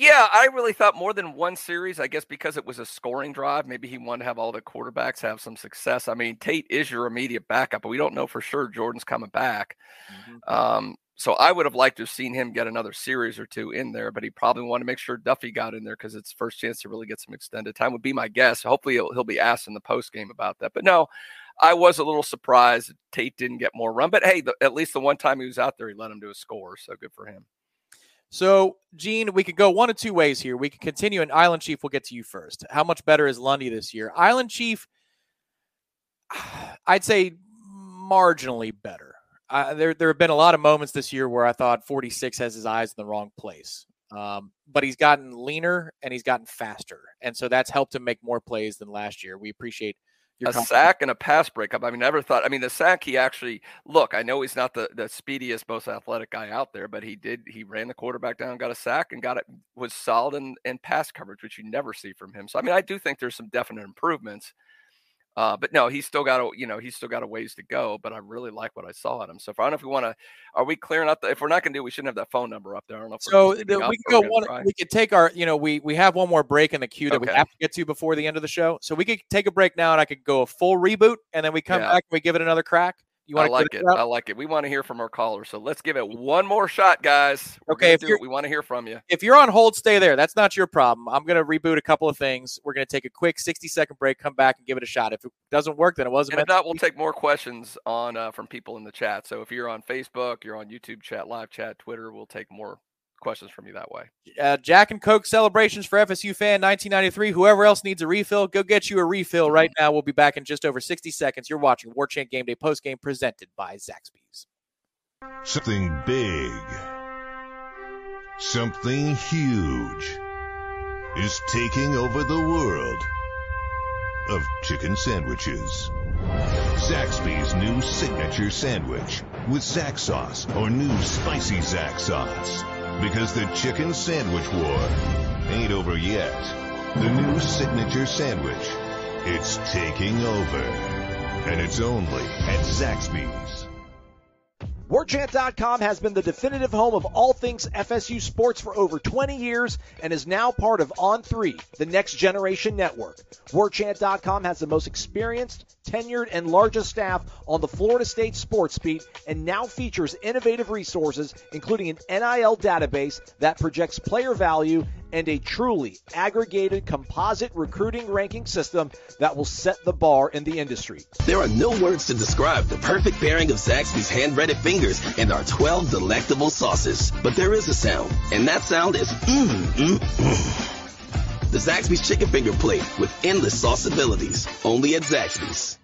Yeah, I really thought more than one series. I guess because it was a scoring drive, maybe he wanted to have all the quarterbacks have some success. I mean, Tate is your immediate backup, but we don't know for sure Jordan's coming back. Um, so I would have liked to have seen him get another series or two in there, but he probably wanted to make sure Duffy got in there because it's first chance to really get some extended time. Would be my guess. Hopefully, he'll, he'll be asked in the post game about that. But no, I was a little surprised Tate didn't get more run. But hey, the, at least the one time he was out there, he let him do a score. So good for him. So, Gene, we could go one of two ways here. We could continue, and Island Chief will get to you first. How much better is Lundy this year? Island Chief, [sighs] I'd say marginally better. Uh, there, there have been a lot of moments this year where I thought 46 has his eyes in the wrong place. Um, but he's gotten leaner and he's gotten faster. And so that's helped him make more plays than last year. We appreciate a sack and a pass breakup. I mean, never thought. I mean, the sack he actually look. I know he's not the the speediest, most athletic guy out there, but he did. He ran the quarterback down, got a sack, and got it was solid in, in pass coverage, which you never see from him. So I mean, I do think there's some definite improvements. Uh, but no, he's still got a you know he's still got a ways to go. But I really like what I saw at him. So if I don't know if we want to, are we clearing up? The, if we're not going to do, we shouldn't have that phone number up there. I don't know. If So the, we can go one. try. We could take our, you know, we we have one more break in the queue that we have to get to before the end of the show. So we could take a break now, and I could go a full reboot, and then we come Yeah. back and we give it another crack. You I want to like it. I like it. We want to hear from our callers. So let's give it one more shot, guys. We're Okay, if you're- it. we want to hear from you. If you're on hold, stay there. That's not your problem. I'm going to reboot a couple of things. We're going to take a quick 60 second break, come back and give it a shot. If it doesn't work, then it wasn't And if not, we'll take more questions on uh, from people in the chat. So if you're on Facebook, you're on YouTube chat, live chat, Twitter, we'll take more questions from you that way. Uh, Jack and Coke celebrations for FSU fan 1993. Whoever else needs a refill, go get you a refill right now. We'll be back in just over 60 seconds. You're watching War Chant Game Day post game presented by Zaxby's. Something big, something huge is taking over the world of chicken sandwiches. Zaxby's new signature sandwich with Zax sauce or new spicy Zax sauce. Because the chicken sandwich war ain't over yet. The new signature sandwich, it's taking over. And it's only at Zaxby's. WarChant.com has been the definitive home of all things FSU sports for over 20 years and is now part of On3, the next generation network. WarChant.com has the most experienced, tenured, and largest staff on the Florida State sports beat and now features innovative resources, including an NIL database that projects player value and a truly aggregated composite recruiting ranking system that will set the bar in the industry. There are no words to describe the perfect pairing of Zaxby's hand-breaded fingers and our 12 delectable sauces. But there is a sound, and that sound is mmm, mmm, mmm. The Zaxby's chicken finger plate with endless sauce abilities. Only at Zaxby's.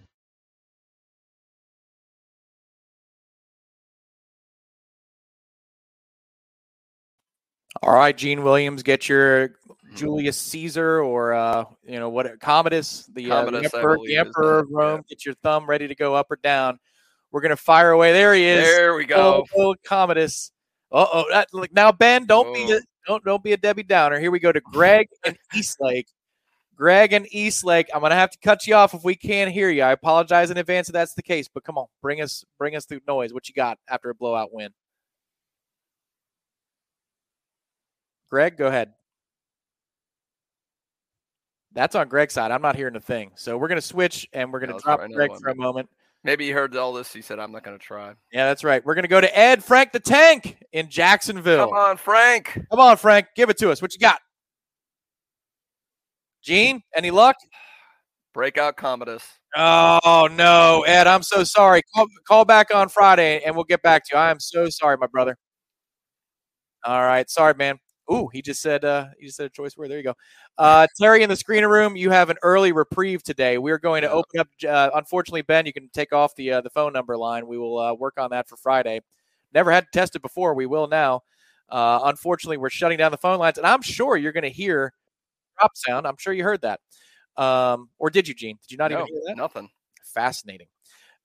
All right, Gene Williams, get your Julius Caesar or uh, you know what Commodus, the, uh, the emperor, the emperor of Rome. Get your thumb ready to go up or down. We're gonna fire away. There he is. There we go. Oh, oh, Commodus. Uh oh. Now, Ben. Don't be a, don't don't be a Debbie Downer. Here we go to Greg [laughs] and Eastlake. Greg and Eastlake. I'm gonna have to cut you off if we can't hear you. I apologize in advance if that's the case. But come on, bring us bring us through noise. What you got after a blowout win? Greg, go ahead. That's on Greg's side. I'm not hearing a thing. So we're going to switch and we're going to drop right. Greg for a moment. Maybe he heard all this. He said, I'm not going to try. Yeah, that's right. We're going to go to Ed Frank the Tank in Jacksonville. Come on, Frank. Come on, Frank. Give it to us. What you got? Gene, any luck? Breakout Commodus. Oh, no, Ed. I'm so sorry. Call, call back on Friday and we'll get back to you. I am so sorry, my brother. All right. Sorry, man. Ooh, he just said uh he just said a choice word. There you go. Uh Terry in the screener room, you have an early reprieve today. We're going to open up uh, unfortunately Ben, you can take off the uh, the phone number line. We will uh, work on that for Friday. Never had to test it before. We will now. Uh unfortunately, we're shutting down the phone lines and I'm sure you're going to hear drop sound. I'm sure you heard that. Um or did you, Gene? Did you not no, even hear that? nothing. Fascinating.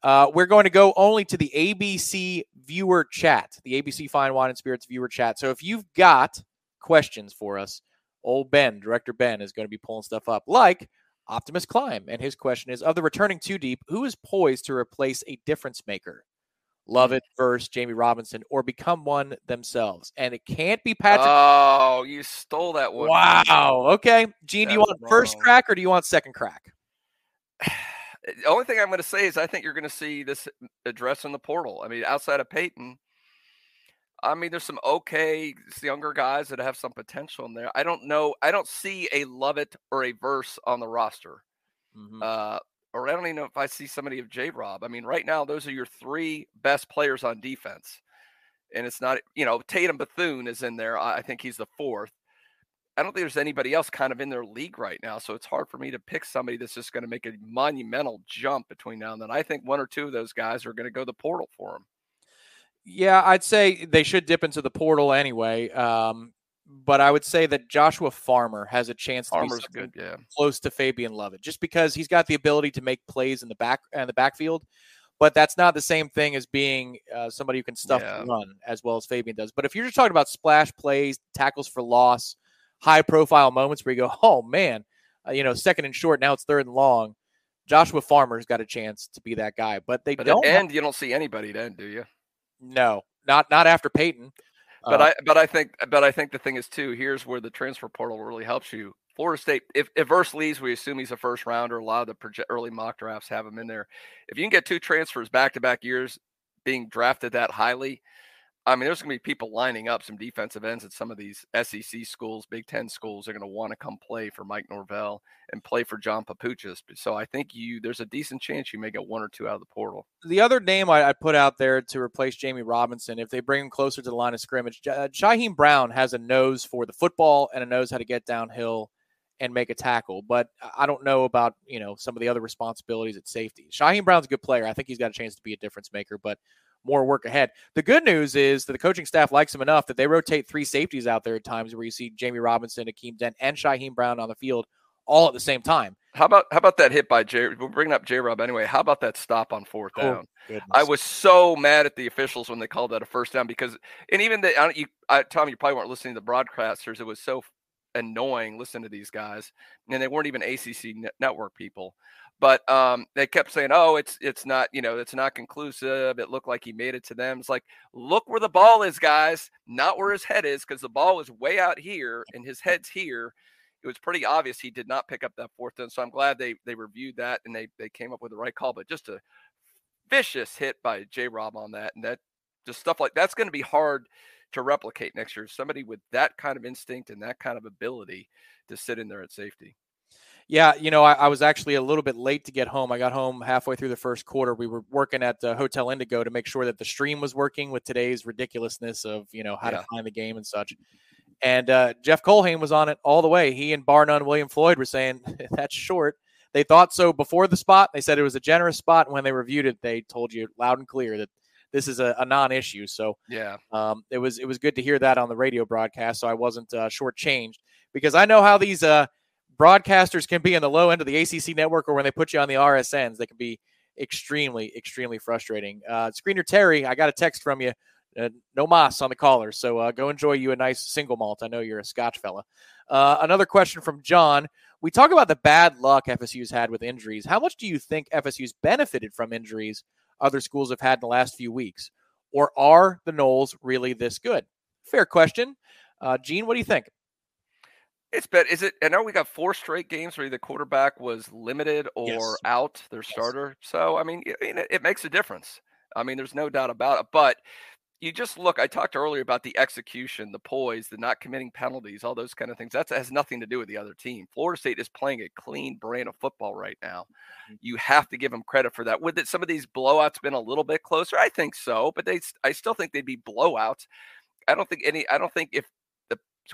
Uh, we're going to go only to the ABC viewer chat, the ABC Fine Wine and Spirits viewer chat. So if you've got questions for us, old Ben, director Ben, is going to be pulling stuff up like Optimus Climb. And his question is Of the returning two deep, who is poised to replace a difference maker? Lovett versus Jamie Robinson or become one themselves. And it can't be Patrick. Oh, you stole that one. wow. Okay. Gene, do you want first crack or do you want second crack? [sighs] The only thing I'm going to say is I think you're going to see this address in the portal. I mean, outside of Payton, I mean, there's some okay younger guys that have some potential in there. I don't know. I don't see a Lovett or a Verse on the roster. Mhm. Uh, or I don't even know if I see somebody of J Rob. I mean, right now, those are your three best players on defense. And it's not, you know, Tatum Bethune is in there. I I think he's the fourth. I don't think there's anybody else kind of in their league right now. So it's hard for me to pick somebody that's just going to make a monumental jump between now and then. I think one or two of those guys are going to go the portal for him. Yeah, I'd say they should dip into the portal anyway. Um, but I would say that Joshua Farmer has a chance to Farmer's be good, yeah. close to Fabian Lovett, just because he's got the ability to make plays in the back and the backfield. But that's not the same thing as being uh, somebody who can stuff Yeah. run as well as Fabian does. But if you're just talking about splash plays, tackles for loss, high profile moments where you go, [laughs] oh man, uh, you know, second and short, now it's third and long. Joshua Farmer's got a chance to be that guy, but they But don't. And have- you don't see anybody then, do you? No, not not after Payton. But Uh, I but I think but I think the thing is too. Here's where the transfer portal really helps you. Florida State, if if Verse leaves, we assume he's a first rounder. A lot of the proje- early mock drafts have him in there. If you can get two transfers back to back years being drafted that highly, I mean, there's going to be people lining up some defensive ends at some of these SEC schools, Big Ten schools. They're going to want to come play for Mike Norvell and play for John Papuchis. So I think you there's a decent chance you may get one or two out of the portal. The other name I, I put out there to replace Jamie Robinson, if they bring him closer to the line of scrimmage, uh, Shyheim Brown has a nose for the football and a nose how to get downhill and make a tackle. But I don't know about you know some of the other responsibilities at safety. Shyheim Brown's a good player. I think he's got a chance to be a difference maker, but more work ahead. The good news is that the coaching staff likes him enough that they rotate three safeties out there at times where you see Jamie Robinson, Akeem Dent, and Shyheim Brown on the field all at the same time. How about how about that hit by J? We're bringing up J. Rob anyway. How about that stop on fourth oh, down? Oh, I was so mad at the officials when they called that a first down because, and even the I, don't, you, I, Tom, you probably weren't listening to the broadcasters. It was so annoying listening to these guys, and they weren't even ACC network people. But um, they kept saying, "Oh, it's it's not you know it's not conclusive. It looked like he made it to them." It's like, look where the ball is, guys, not where his head is, because the ball was way out here and his head's here it was pretty obvious he did not pick up that fourth down. So I'm glad they they reviewed that and they they came up with the right call. But just a vicious hit by J Rob on that, and that just stuff like that's going to be hard to replicate next year. Somebody with that kind of instinct and that kind of ability to sit in there at safety. Yeah, you know, I, I, was actually a little bit late to get home. I got home halfway through the first quarter. We were working at the Hotel Indigo to make sure that the stream was working with today's ridiculousness of you know how yeah. to find the game and such. And uh, Jeff Colhane was on it all the way. He and bar none William Floyd were saying [laughs] that's short. They thought so before the spot. They said it was a generous spot. And when they reviewed it, they told you loud and clear that this is a, a non-issue. So yeah, um, it was it was good to hear that on the radio broadcast. So I wasn't uh, shortchanged because I know how these uh, broadcasters can be in the low end of the ACC network or when they put you on the RSNs, they can be extremely extremely frustrating. Uh, Screener Terry, I got a text from you uh, no moss on the caller. So uh, go enjoy you a nice single malt. I know you're a Scotch fella. Uh, another question from John. We talk about the bad luck FSU's had with injuries. How much do you think FSU's benefited from injuries other schools have had in the last few weeks? Or are the Noles really this good? Fair question. Uh, Gene, what do you think? It's been, is it? I know we got four straight games where the quarterback was limited or yes. out, their yes. starter. So, I mean, it, it makes a difference. I mean, there's no doubt about it. But you just look. I talked earlier about the execution, the poise, the not committing penalties, all those kind of things. That has nothing to do with the other team. Florida State is playing a clean brand of football right now. Mm-hmm. You have to give them credit for that. Would it, some of these blowouts been a little bit closer? I think so, but they, I still think they'd be blowouts. I don't think any. I don't think if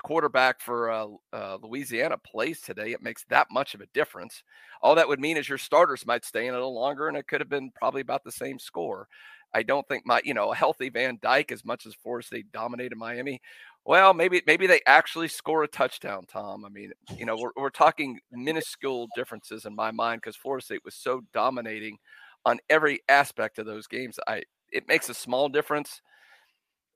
quarterback for uh, uh, Louisiana plays today, it makes that much of a difference. All that would mean is your starters might stay in a little longer, and it could have been probably about the same score. I don't think my, you know, a healthy Van Dyke, as much as Florida State dominated Miami, well, maybe maybe they actually score a touchdown, Tom. I mean, you know, we're, we're talking minuscule differences in my mind because Florida State was so dominating on every aspect of those games. I it makes a small difference,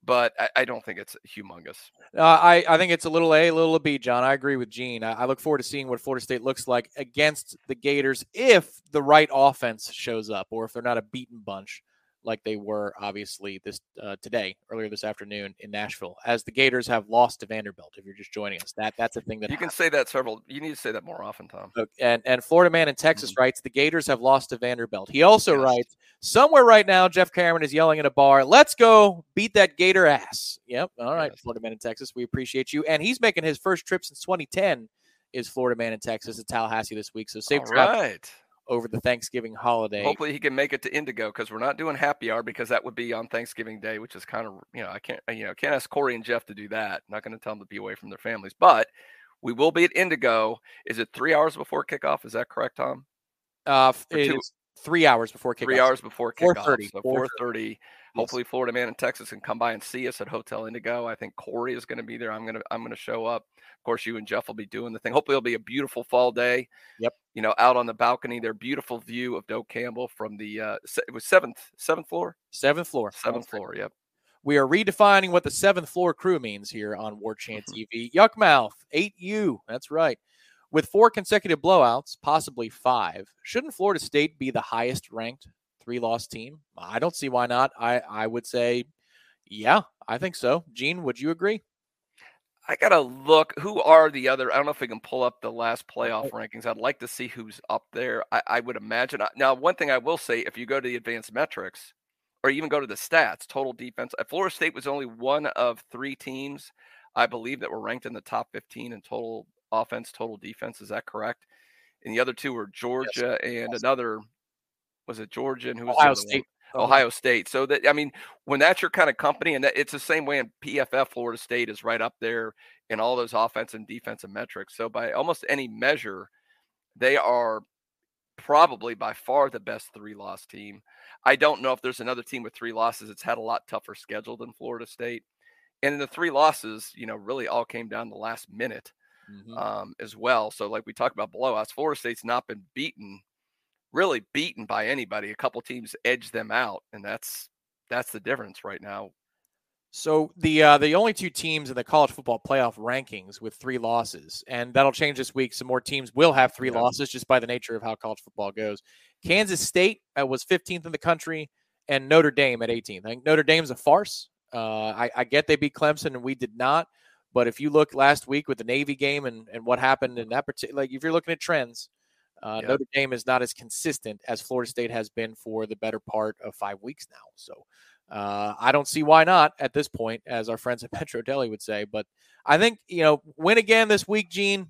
but I, I don't think it's humongous. Uh, I I think it's a little A, a little B, John. I agree with Gene. I, I look forward to seeing what Florida State looks like against the Gators if the right offense shows up or if they're not a beaten bunch like they were obviously this uh, today earlier this afternoon in Nashville as the Gators have lost to Vanderbilt if you're just joining us. That that's a thing that you can say that several you need to say that more often Tom. And and Florida man in Texas mm-hmm. writes the Gators have lost to Vanderbilt. He also yes. writes somewhere right now Jeff Cameron is yelling at a bar let's go beat that Gator ass yep all right yes. Florida man in Texas we appreciate you. And he's making his first trip since 2010 is Florida man in Texas at Tallahassee this week so safe all right over the Thanksgiving holiday. Hopefully, he can make it to Indigo because we're not doing happy hour because that would be on Thanksgiving Day, which is kind of you know I can't you know can't ask Corey and Jeff to do that. I'm not going to tell them to be away from their families, but we will be at Indigo. Is it three hours before kickoff? Is that correct, Tom? Uh, three hours before kickoff. Three hours before kickoff. 4:30. So 4:30. Hopefully, Florida man in Texas can come by and see us at Hotel Indigo. I think Corey is going to be there. I'm gonna I'm gonna show up. Of course, you and Jeff will be doing the thing. Hopefully, it'll be a beautiful fall day. Yep. You know, out on the balcony, their beautiful view of Doak Campbell from the uh, it was seventh seventh floor. Seventh floor. Seventh floor. Yep. We are redefining what the seventh floor crew means here on War Chant TV. Yuckmouth, 8U. That's right. With four consecutive blowouts, possibly five, shouldn't Florida State be the highest ranked three loss team? I don't see why not. I, I would say, yeah, I think so. Gene, would you agree? I gotta look. Who are the other? I don't know if we can pull up the last playoff rankings. I'd like to see who's up there. I, I would imagine. Now, one thing I will say, if you go to the advanced metrics, or even go to the stats, total defense. uh, Florida State was only one of three teams, I believe, that were ranked in the top 15 in total offense, total defense. Is that correct? And the other two were Georgia and another. Was it Georgia and who was Ohio one? State. Ohio State. So that I mean, when that's your kind of company, and that, it's the same way in PFF, Florida State is right up there in all those offense and defensive metrics. So by almost any measure, they are probably by far the best three loss team. I don't know if there's another team with three losses. It's had a lot tougher schedule than Florida State. And the three losses, you know, really all came down the last minute Mhm. um, as well. So, like we talked about blowouts, Florida State's not been beaten, really beaten by anybody. A couple teams edged them out, and that's that's the difference right now. So the uh, the only two teams in the college football playoff rankings with three losses, and that'll change this week. Some more teams will have three Yeah. losses just by the nature of how college football goes. Kansas State uh, was 15th in the country, and Notre Dame at 18th. I think Notre Dame's a farce. Uh, I, I get they beat Clemson and we did not, but if you look last week with the Navy game and, and what happened in that particular, like if you're looking at trends, uh, Yeah. Notre Dame is not as consistent as Florida State has been for the better part of five weeks now. So uh, I don't see why not at this point, as our friends at [laughs] Petro Deli would say. But I think, you know, win again this week, Gene,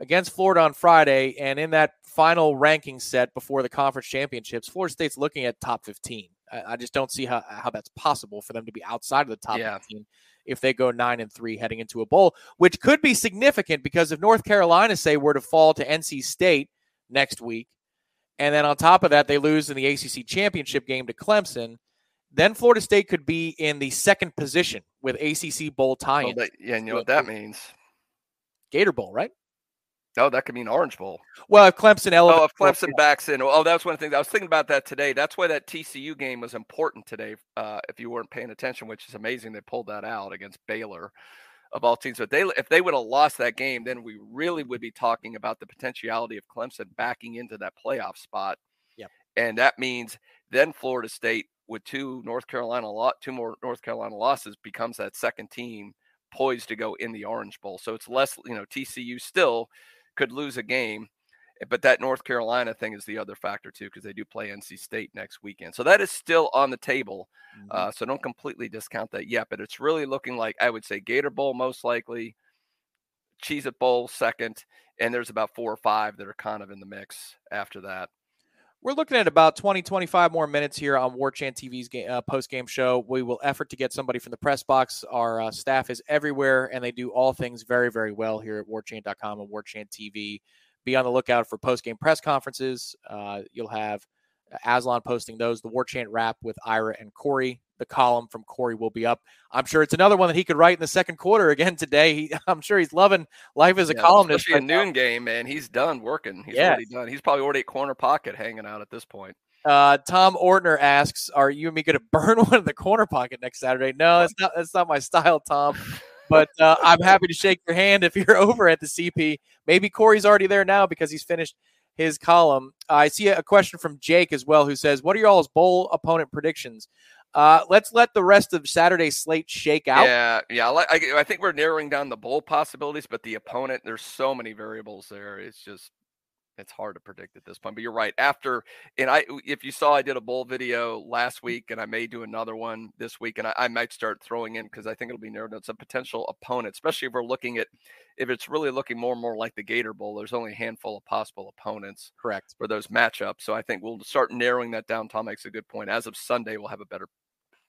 against Florida on Friday. And in that final ranking set before the conference championships, Florida State's looking at top 15. I, I just don't see how, how that's possible for them to be outside of the top Yeah. 15 if they go nine and three heading into a bowl, which could be significant because if North Carolina, say, were to fall to NC State next week, and then on top of that, they lose in the ACC championship game to Clemson, then Florida State could be in the second position with ACC bowl tie-in. that- yeah, and you know what that means? Gator Bowl, right? No, that could mean Orange Bowl. Well, if Clemson elevates, Oh, if Clemson backs in. Oh, that's one thing. I was thinking about that today. That's why that TCU game was important today. Uh, if you weren't paying attention, which is amazing, they pulled that out against Baylor, of all teams. But they, if they would have lost that game, then we really would be talking about the potentiality of Clemson backing into that playoff spot. Yep. And that means then Florida State with two North Carolina lot, two more North Carolina losses becomes that second team poised to go in the Orange Bowl. So it's less, you know, TCU still could lose a game, eh, but that North Carolina thing is the other factor too because they do play NC State next weekend. So that is still on the table. Mm-hmm. Uh, so don't completely discount that yet, but it's really looking like I would say Gator Bowl most likely, Cheez It Bowl second, and there's about four or five that are kind of in the mix after that. We're looking at about 20, 25 more minutes here on War Chant TV's ga- uh, post game show. We will effort to get somebody from the press box. Our uh, staff is everywhere, and they do all things very, very well here at warchant.com and Warchant TV. Be on the lookout for post game press conferences. Uh, you'll have Aslan posting those, the War Chant wrap with Ira and Corey. The column from Corey will be up. I'm sure it's another one that he could write in the second quarter again today. He, [laughs] I'm sure he's loving life as a Yeah, columnist. especially a right noon game, man. He's done working. He's Yes. already done. He's probably already at corner pocket hanging out at this point. Uh, Tom Ortner asks, "Are you and me going [laughs] to burn one in the corner pocket next Saturday?" No, that's not. That's not my style, Tom. [laughs] But uh, I'm happy to shake your hand if you're over at the CP. Maybe Corey's already there now because he's finished his column. I see a question from Jake as well, who says, "What are your all's bowl opponent predictions?" Uh, let's let the rest of Saturday's slate shake out. Yeah, yeah. I, I think we're narrowing down the bowl possibilities, but the opponent, there's so many variables there. It's just, it's hard to predict at this point. But you're right. After, and I, if you saw, I did a bowl video last mm. week, and I may do another one this week, and I, I might start throwing in because I think it'll be narrowed it's a potential opponent, especially if we're looking at, if it's really looking more and more like the Gator Bowl. There's only a handful of possible opponents Correct. for those matchups. So I think we'll start narrowing that down. Tom makes a good point. As of Sunday, we'll have a better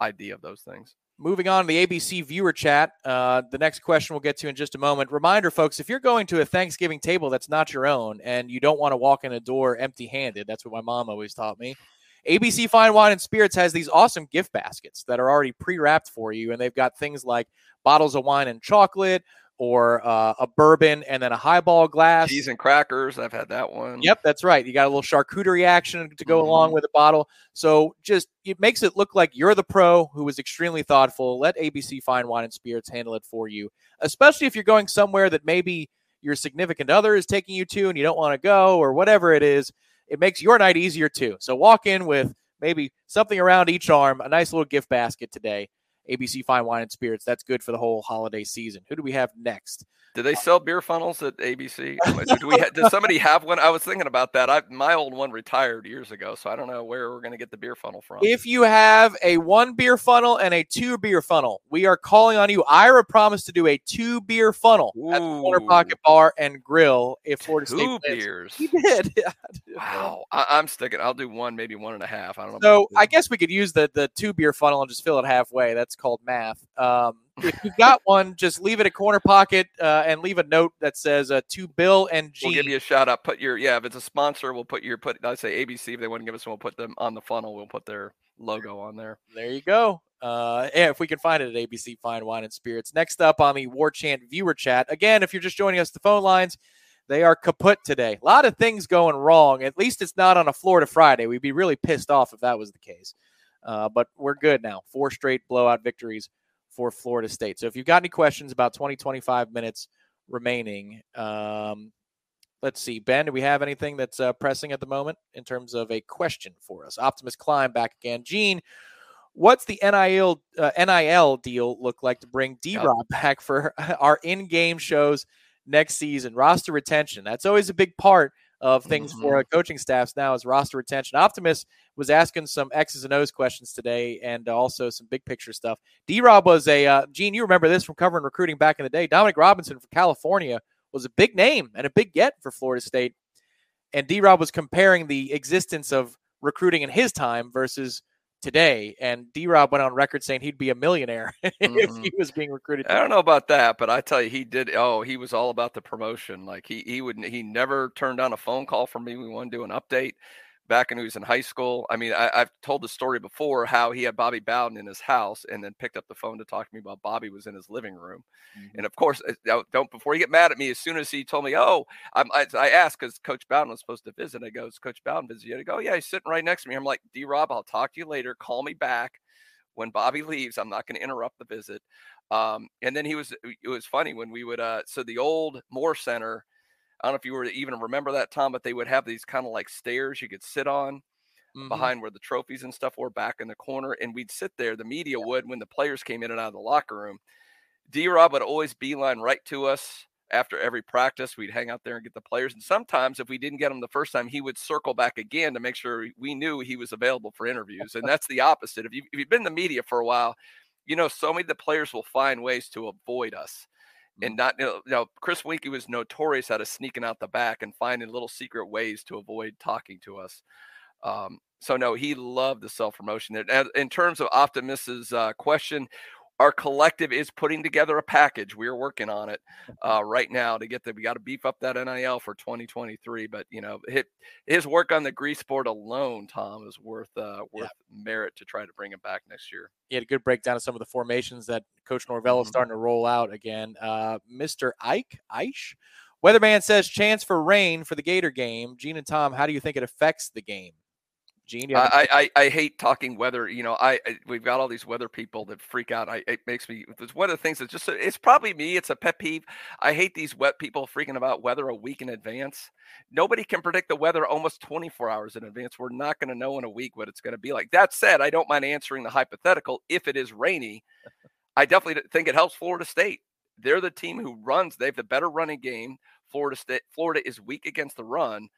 idea of those things. Moving on to the ABC viewer chat. Uh, the next question we'll get to in just a moment. Reminder, folks, if you're going to a Thanksgiving table that's not your own and you don't want to walk in a door empty handed, that's what my mom always taught me. ABC Fine Wine and Spirits has these awesome gift baskets that are already pre wrapped for you. And they've got things like bottles of wine and chocolate or uh, a bourbon and then a highball glass. Cheese and crackers. I've had that one. Yep, that's right. You got a little charcuterie action to go along with the bottle. So just it makes it look like you're the pro who was extremely thoughtful. Let ABC Fine Wine and Spirits handle it for you, especially if you're going somewhere that maybe your significant other is taking you to and you don't want to go or whatever it is. It makes your night easier too. So walk in with maybe something around each arm, a nice little gift basket today ABC Fine Wine and Spirits. That's good for the whole holiday season. Who do we have next? Do they sell beer funnels at ABC? Do we ha- does somebody have one? I was thinking about that. I my old one retired years ago, so I don't know where we're going to get the beer funnel from. If you have a one beer funnel and a two beer funnel, we are calling on you. Ira promised to do a two beer funnel at the Corner Pocket Bar and Grill if Florida Two State wins. beers. He [laughs] did. Wow, I, I'm sticking. I'll do one, maybe one and a half. I don't know. So I guess we could use the the two beer funnel and just fill it halfway. That's called math. Um, [laughs] if you've got one, just leave it at corner pocket uh, and leave a note that says uh, to Bill and We'll give you a shout out. Put your yeah. If it's a sponsor, we'll put your put. I say ABC. If they want to give us one, we'll put them on the funnel. We'll put their logo on there. There you go. Uh, yeah, if we can find it at ABC Fine Wine and Spirits. Next up on the War Chant viewer chat. Again, if you're just joining us, the phone lines they are kaput today. A lot of things going wrong. At least it's not on a Florida Friday. We'd be really pissed off if that was the case. Uh, but we're good now. Four straight blowout victories for Florida State. So if you've got any questions about 20, 25 minutes remaining, um, let's see. Ben, do we have anything that's uh, pressing at the moment in terms of a question for us? Optimus Climb back again. Gene, what's the NIL uh, NIL deal look like to bring D Rob back for [laughs] our in-game shows next season? Roster retention. That's always a big part of things for uh, coaching staffs now is roster retention. Optimus was asking some X's and O's questions today and also some big picture stuff. D Rob was a, uh, Gene, you remember this from covering recruiting back in the day. Dominic Robinson from California was a big name and a big get for Florida State. And D Rob was comparing the existence of recruiting in his time versus today. And D Rob went on record saying he'd be a millionaire [laughs] if Mhm. he was being recruited. I don't know about that, but I tell you, he did. Oh, he was all about the promotion. Like he he would he never turned down a phone call from me. We wanted to do an update back when he was in high school. I mean, I, I've told the story before how he had Bobby Bowden in his house and then picked up the phone to talk to me about Bobby was in his living room. And of course, uh, don't before you get mad at me. As soon as he told me, "Oh," I'm, I, I asked because Coach Bowden was supposed to visit. I go, "Is Coach Bowden visit?" yet?" I go, "Yeah, he's sitting right next to me." I'm like, "D. Rob, I'll talk to you later. Call me back when Bobby leaves. I'm not going to interrupt the visit." Um, and then he was. It was funny when we would. Uh, so the old Moore Center. I don't know if you were to even remember that, Tom, but they would have these kind of like stairs you could sit on Mhm. behind where the trophies and stuff were back in the corner. And we'd sit there, the media would, when the players came in and out of the locker room. D Rob would always beeline right to us after every practice. We'd hang out there and get the players. And sometimes, if we didn't get him the first time, he would circle back again to make sure we knew he was available for interviews. And that's the opposite. If, you, if you've been in the media for a while, you know, so many of the players will find ways to avoid us. And not, you know, Chris Weinke was notorious out of sneaking out the back and finding little secret ways to avoid talking to us. Um, so no, he loved the self promotion. In terms of Optimus's uh, question, our collective is putting together a package. We are working on it [laughs] uh, right now to get that. We got to beef up that NIL for 2023. But you know, hit, his work on the grease board alone, Tom, is worth uh, worth merit to try to bring him back next year. He had a good breakdown of some of the formations that Coach Norvell is Mm-hmm. starting to roll out again. Uh, Mr. Ike, Aish, Weatherman says chance for rain for the Gator game. Gene and Tom, how do you think it affects the game? Gene, you have a- I, I I hate talking weather. You know, I, I we've got all these weather people that freak out. I it makes me. It's one of the things that's just. It's probably me. It's a pet peeve. I hate these wet people freaking about weather a week in advance. Nobody can predict the weather almost 24 hours in advance. We're not going to know in a week what it's going to be like. That said, I don't mind answering the hypothetical if it is rainy. I definitely think it helps Florida State. They're the team who runs. They have the better running game. Florida State. Florida is weak against the run.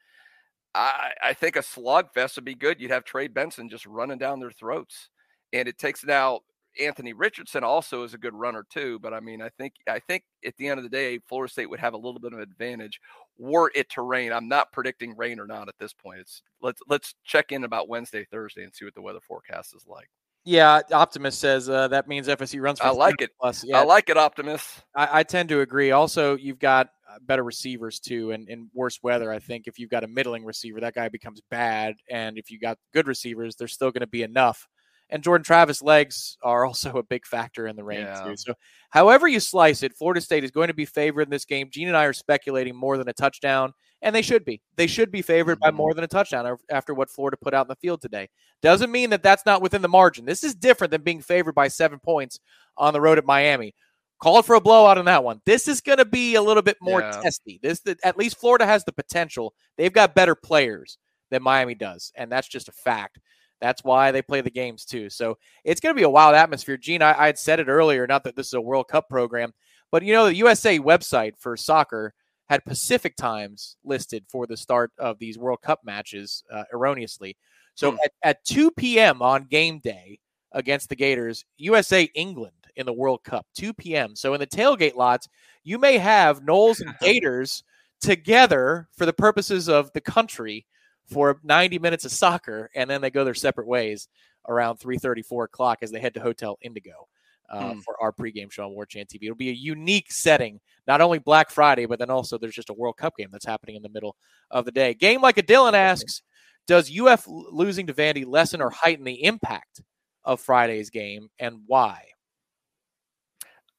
I, I think a slugfest would be good. You'd have Trey Benson just running down their throats, and it takes now Anthony Richardson also is a good runner too. But I mean, I think I think at the end of the day, Florida State would have a little bit of advantage were it to rain. I'm not predicting rain or not at this point. It's let's let's check in about Wednesday, Thursday, and see what the weather forecast is like. Yeah, Optimus says uh, that means FSU runs for I like it. Plus. Yeah, I like it, Optimus. I, I tend to agree. Also, you've got uh, better receivers too, and in worse weather. I think if you've got a middling receiver, that guy becomes bad, and if you got good receivers, there's still going to be enough. And Jordan Travis legs are [laughs] also a big factor in the rain Yeah. too. So, however you slice it, Florida State is going to be favored in this game. Gene and I are speculating more than a touchdown, and they should be. They should be favored by more than a touchdown after what Florida put out in the field today. Doesn't mean that that's not within the margin. This is different than being favored by seven points on the road at Miami. Called for a blowout on that one. This is going to be a little bit more Yeah. testy. This, at least Florida has the potential. They've got better players than Miami does, and that's just a fact. That's why they play the games too. So it's going to be a wild atmosphere. Gene, I, I had said it earlier, not that this is a World Cup program, but you know, the USA website for soccer had Pacific times listed for the start of these World Cup matches uh, erroneously. So Hmm. at, at 2 p.m. on game day against the Gators, USA England in the World Cup, 2 p.m. So in the tailgate lots, you may have Noles and [laughs] Gators together for the purposes of the country for 90 minutes of soccer, and then they go their separate ways around 3:30, 4 o'clock as they head to Hotel Indigo uh, Hmm. for our pregame show on War Chant TV. It'll be a unique setting, not only Black Friday, but then also there's just a World Cup game that's happening in the middle of the day. Game like a Dylan asks, does UF losing to Vandy lessen or heighten the impact of Friday's game, and why?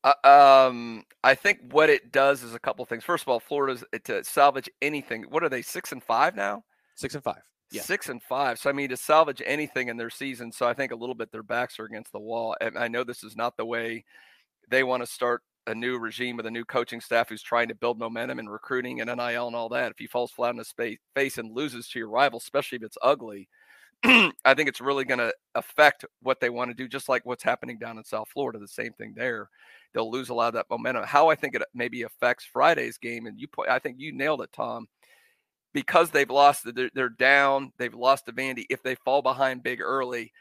Uh, um, I think what it does is a couple things. First of all, Florida's uh, to salvage anything. What are they? Six and five now. Six and five. Yeah. Six and five. So I mean, to salvage anything in their season. So I think a little bit their backs are against the wall. And I know this is not the way they want to start a new regime with a new coaching staff who's trying to build momentum and recruiting and NIL and all that. If he falls flat his space, face and loses to your rival, especially if it's ugly, [clears throat] I think it's really going to affect what they want to do. Just like what's happening down in South Florida, the same thing there. They'll lose a lot of that momentum. How I think it maybe affects Friday's game, and you, I think you nailed it, Tom because they've lost, they're, down, they've lost to Vandy. If they fall behind big early,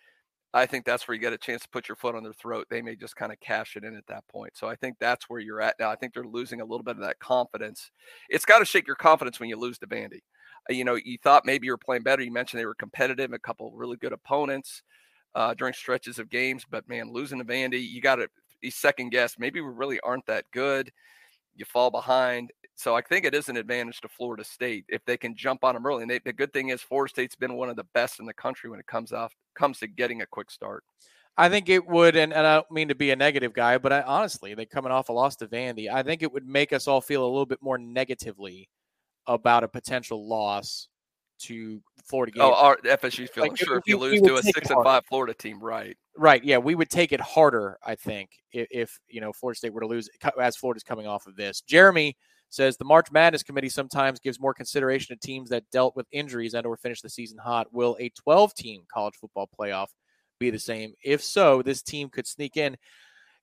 I think that's where you get a chance to put your foot on their throat. They may just kind of cash it in at that point. So I think that's where you're at now. I think they're losing a little bit of that confidence. It's got to shake your confidence when you lose to Vandy. Uh, You know, you thought maybe you were playing better. You mentioned they were competitive, a couple really good opponents uh, during stretches of games. But man, losing to Vandy, you got to second guess. Maybe we really aren't that good. You fall behind. So I think it is an advantage to Florida State if they can jump on them early. And they, the good thing is Florida State's been one of the best in the country when it comes off comes to getting a quick start. I think it would, and, and I don't mean to be a negative guy, but I, honestly, they coming off a loss to Vandy. I think it would make us all feel a little bit more negatively about a potential loss to Florida. Oh, Gators. our FSU's feeling Like, sure if you lose to a six and five Florida team, right? Right. Yeah, we would take it harder, I think, if, if you know Florida State were to lose as Florida's coming off of this. Jeremy says the March Madness committee sometimes gives more consideration to teams that dealt with injuries and or finished the season hot. Will a 12-team college football playoff be the same? If so, this team could sneak in.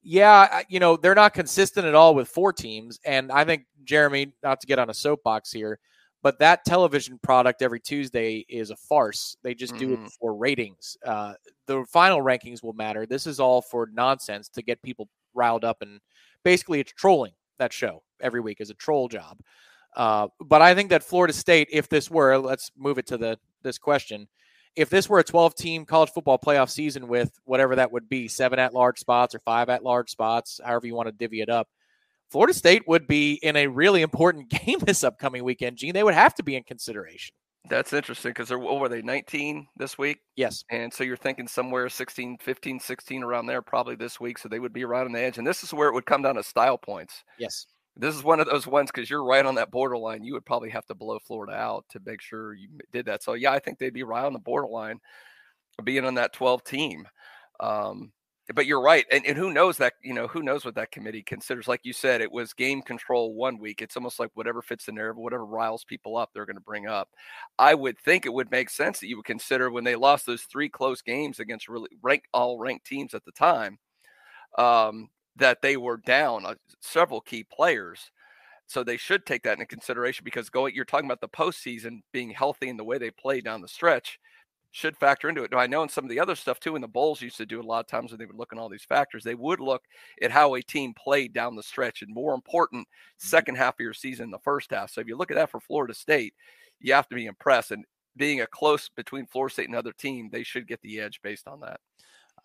Yeah, you know, they're not consistent at all with four teams and I think Jeremy, not to get on a soapbox here, but that television product every Tuesday is a farce. They just do it for ratings. Uh, the final rankings will matter. This is all for nonsense to get people riled up, and basically, it's trolling that show every week is a troll job. Uh, but I think that Florida State, if this were, let's move it to the this question. If this were a 12 team college football playoff season with whatever that would be, seven at large spots or five at large spots, however you want to divvy it up, Florida State would be in a really important [laughs] game this upcoming weekend. Gene, they would have to be in consideration. That's interesting because they're what were they 19 this week? Yes. And so you're thinking somewhere 16, 15, 16 around there probably this week. So they would be right on the edge. And this is where it would come down to style points. Yes. This is one of those ones because you're right on that borderline. You would probably have to blow Florida out to make sure you did that. So yeah, I think they'd be right on the borderline being on that 12 team. Um, but you're right. And, and who knows that, you know, who knows what that committee considers? Like you said, it was game control one week. It's almost like whatever fits the narrative, whatever riles people up, they're going to bring up. I would think it would make sense that you would consider when they lost those three close games against really rank all ranked teams at the time, um, that they were down uh, several key players. So they should take that into consideration because going, you're talking about the postseason being healthy and the way they play down the stretch should factor into it. Now, I know in some of the other stuff too, and the Bulls used to do a lot of times when they would look at all these factors, they would look at how a team played down the stretch and more important, mm-hmm. second half of your season the first half. So if you look at that for Florida State, you have to be impressed. And being a close between Florida State and other team, they should get the edge based on that.